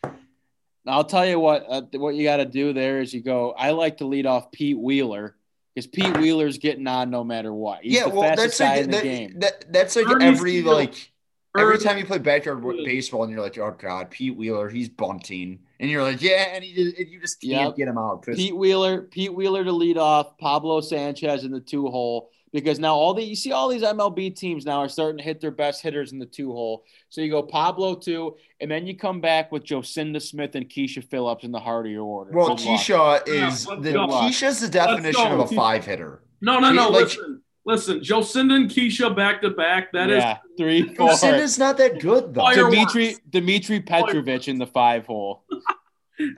I'll tell you what. Uh, what you got to do there is you go. I like to lead off Pete Wheeler because Pete Wheeler's getting on no matter what. He's yeah, the well, that's guy like in the that, game. that- that's like Ernie every Steele. like every time you play backyard baseball, and you're like, oh god, Pete Wheeler, he's bunting, and you're like, yeah, and, he just, and you just can't Yep. get him out. Pete Wheeler, Pete Wheeler to lead off, Pablo Sanchez in the two hole. Because now all the you see all these MLB teams now are starting to hit their best hitters in the two hole. So you go Pablo two, and then you come back with Jocinda Smith and Keisha Phillips in the heart of your order. well, Good luck. Keisha Yeah, is let's the go. Keisha's the definition go. of a five hitter. No, no, no. like- listen, listen. Jocinda and Keisha back to back. That is yeah, three, four. Lucinda's not that good though. Fire- Dimitri Dimitri Petrovic in the five hole.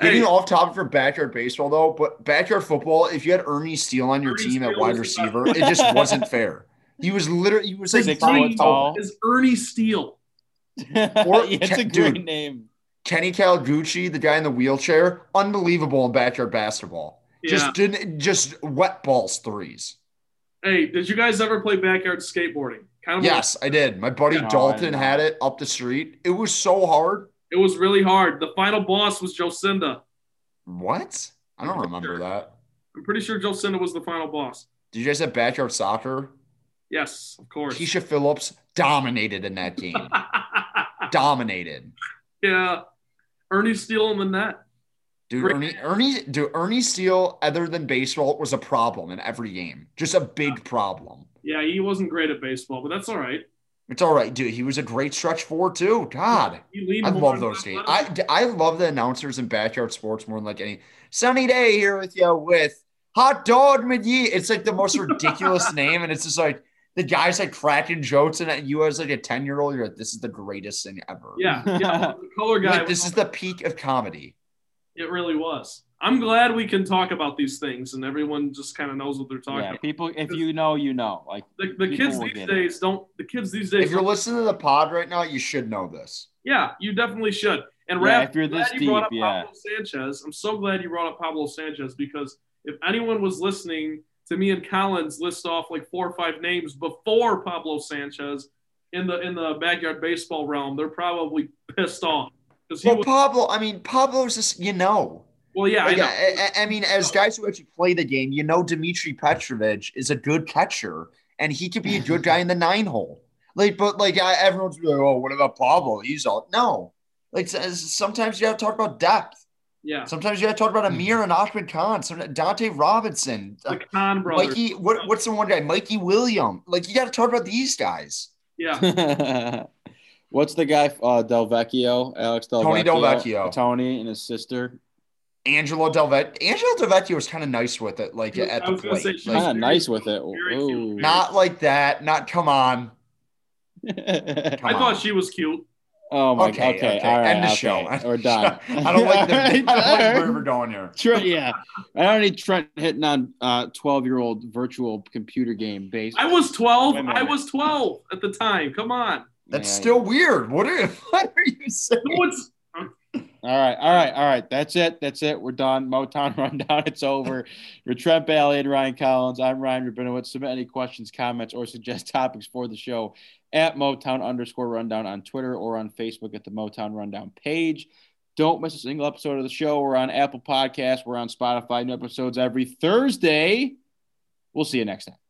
Getting Hey, off topic for backyard baseball though, but backyard football, if you had Ernie Steele on your Ernie team at wide receiver, it just wasn't fair. He was literally he was like Six five foot tall. is Ernie Steele. Or- it's a dude. great name. Kenny Kawaguchi, the guy in the wheelchair, unbelievable in backyard basketball. Yeah. Just didn't just wet balls threes. Hey, did you guys ever play backyard skateboarding? Kind of Yes, I did. My buddy No, I Dalton had it up the street. It was so hard. It was really hard. The final boss was Jocinda. What? I don't remember that. I'm pretty sure Jocinda was the final boss. Did you guys have backyard soccer? Yes, of course. Keisha Phillips dominated in that game. dominated. yeah. Ernie Steele in the net. Dude, Great. Ernie, Ernie, dude, Ernie Steele, other than baseball, was a problem in every game. Just a big problem. Yeah, he wasn't great at baseball, but that's all right. It's all right, dude. He was a great stretch forward too. God, I love those games. I I love the announcers in backyard sports more than like any sunny day here with you with hot dog McGee. It's like the most ridiculous name, and it's just like the guys like cracking jokes, and you as like a ten year old, you're like, this is the greatest thing ever. Yeah, yeah. Color guy. like, this is the peak of comedy. It really was. I'm glad we can talk about these things and everyone just kind of knows what they're talking Yeah, about. people. If you know, you know. Like The, the kids these get it. days don't. The kids these days. If you're listening to the pod right now, you should know this. yeah, you definitely should. And Yeah, Raph, if you're glad this you brought deep, up yeah. Pablo Sanchez. I'm so glad you brought up Pablo Sanchez because if anyone was listening to me and Collins list off like four or five names before Pablo Sanchez in the in the backyard baseball realm, they're probably pissed off because Well, was. Pablo, I mean, Pablo's just you know. Well, yeah, I Like, know. I, I- I mean, as guys who actually play the game, you know, Dmitry Petrovich is a good catcher, and he could be a good guy in the nine hole. Like, but like I, everyone's like, oh, what about Pablo? He's all no. Like sometimes you have to talk about depth. yeah, Sometimes you have to talk about Amir and Ahmed Khan. Some Dante Robinson, the Khan brothers. Mikey. What, what's the one guy? Mikey William. Like you got to talk about these guys. Yeah, What's the guy? Uh, Delvecchio, Alex Delvecchio, Tony Delvecchio. Tony and his sister. Angela Delvecchio. Angela Delvecchio was kind of nice with it, like I at the was gonna say, plate. Like, Kind of nice with it. Ooh. not like that. Not come on. I Come thought she was cute. oh my. Okay, Okay. okay, All right. End the okay. show. We're done. I don't like the. I don't like All where right. we're going here. Trent, yeah. I don't need Trent hitting on uh 12 year old virtual computer game based. I was 12. Wait a I minute. was 12 at the time. Come on. That's Yeah, still weird. What are what are you saying? No, it's All right, all right, all right. That's it. That's it. We're done. Motown rundown. It's over. You're Trent Balley and Ryan Collins, I'm Ryan Rabinowitz. Submit any questions, comments, or suggest topics for the show at Motown underscore rundown on Twitter or on Facebook at the Motown Rundown page. Don't miss a single episode of the show. We're on Apple Podcasts. We're on Spotify. New episodes every Thursday. We'll see you next time.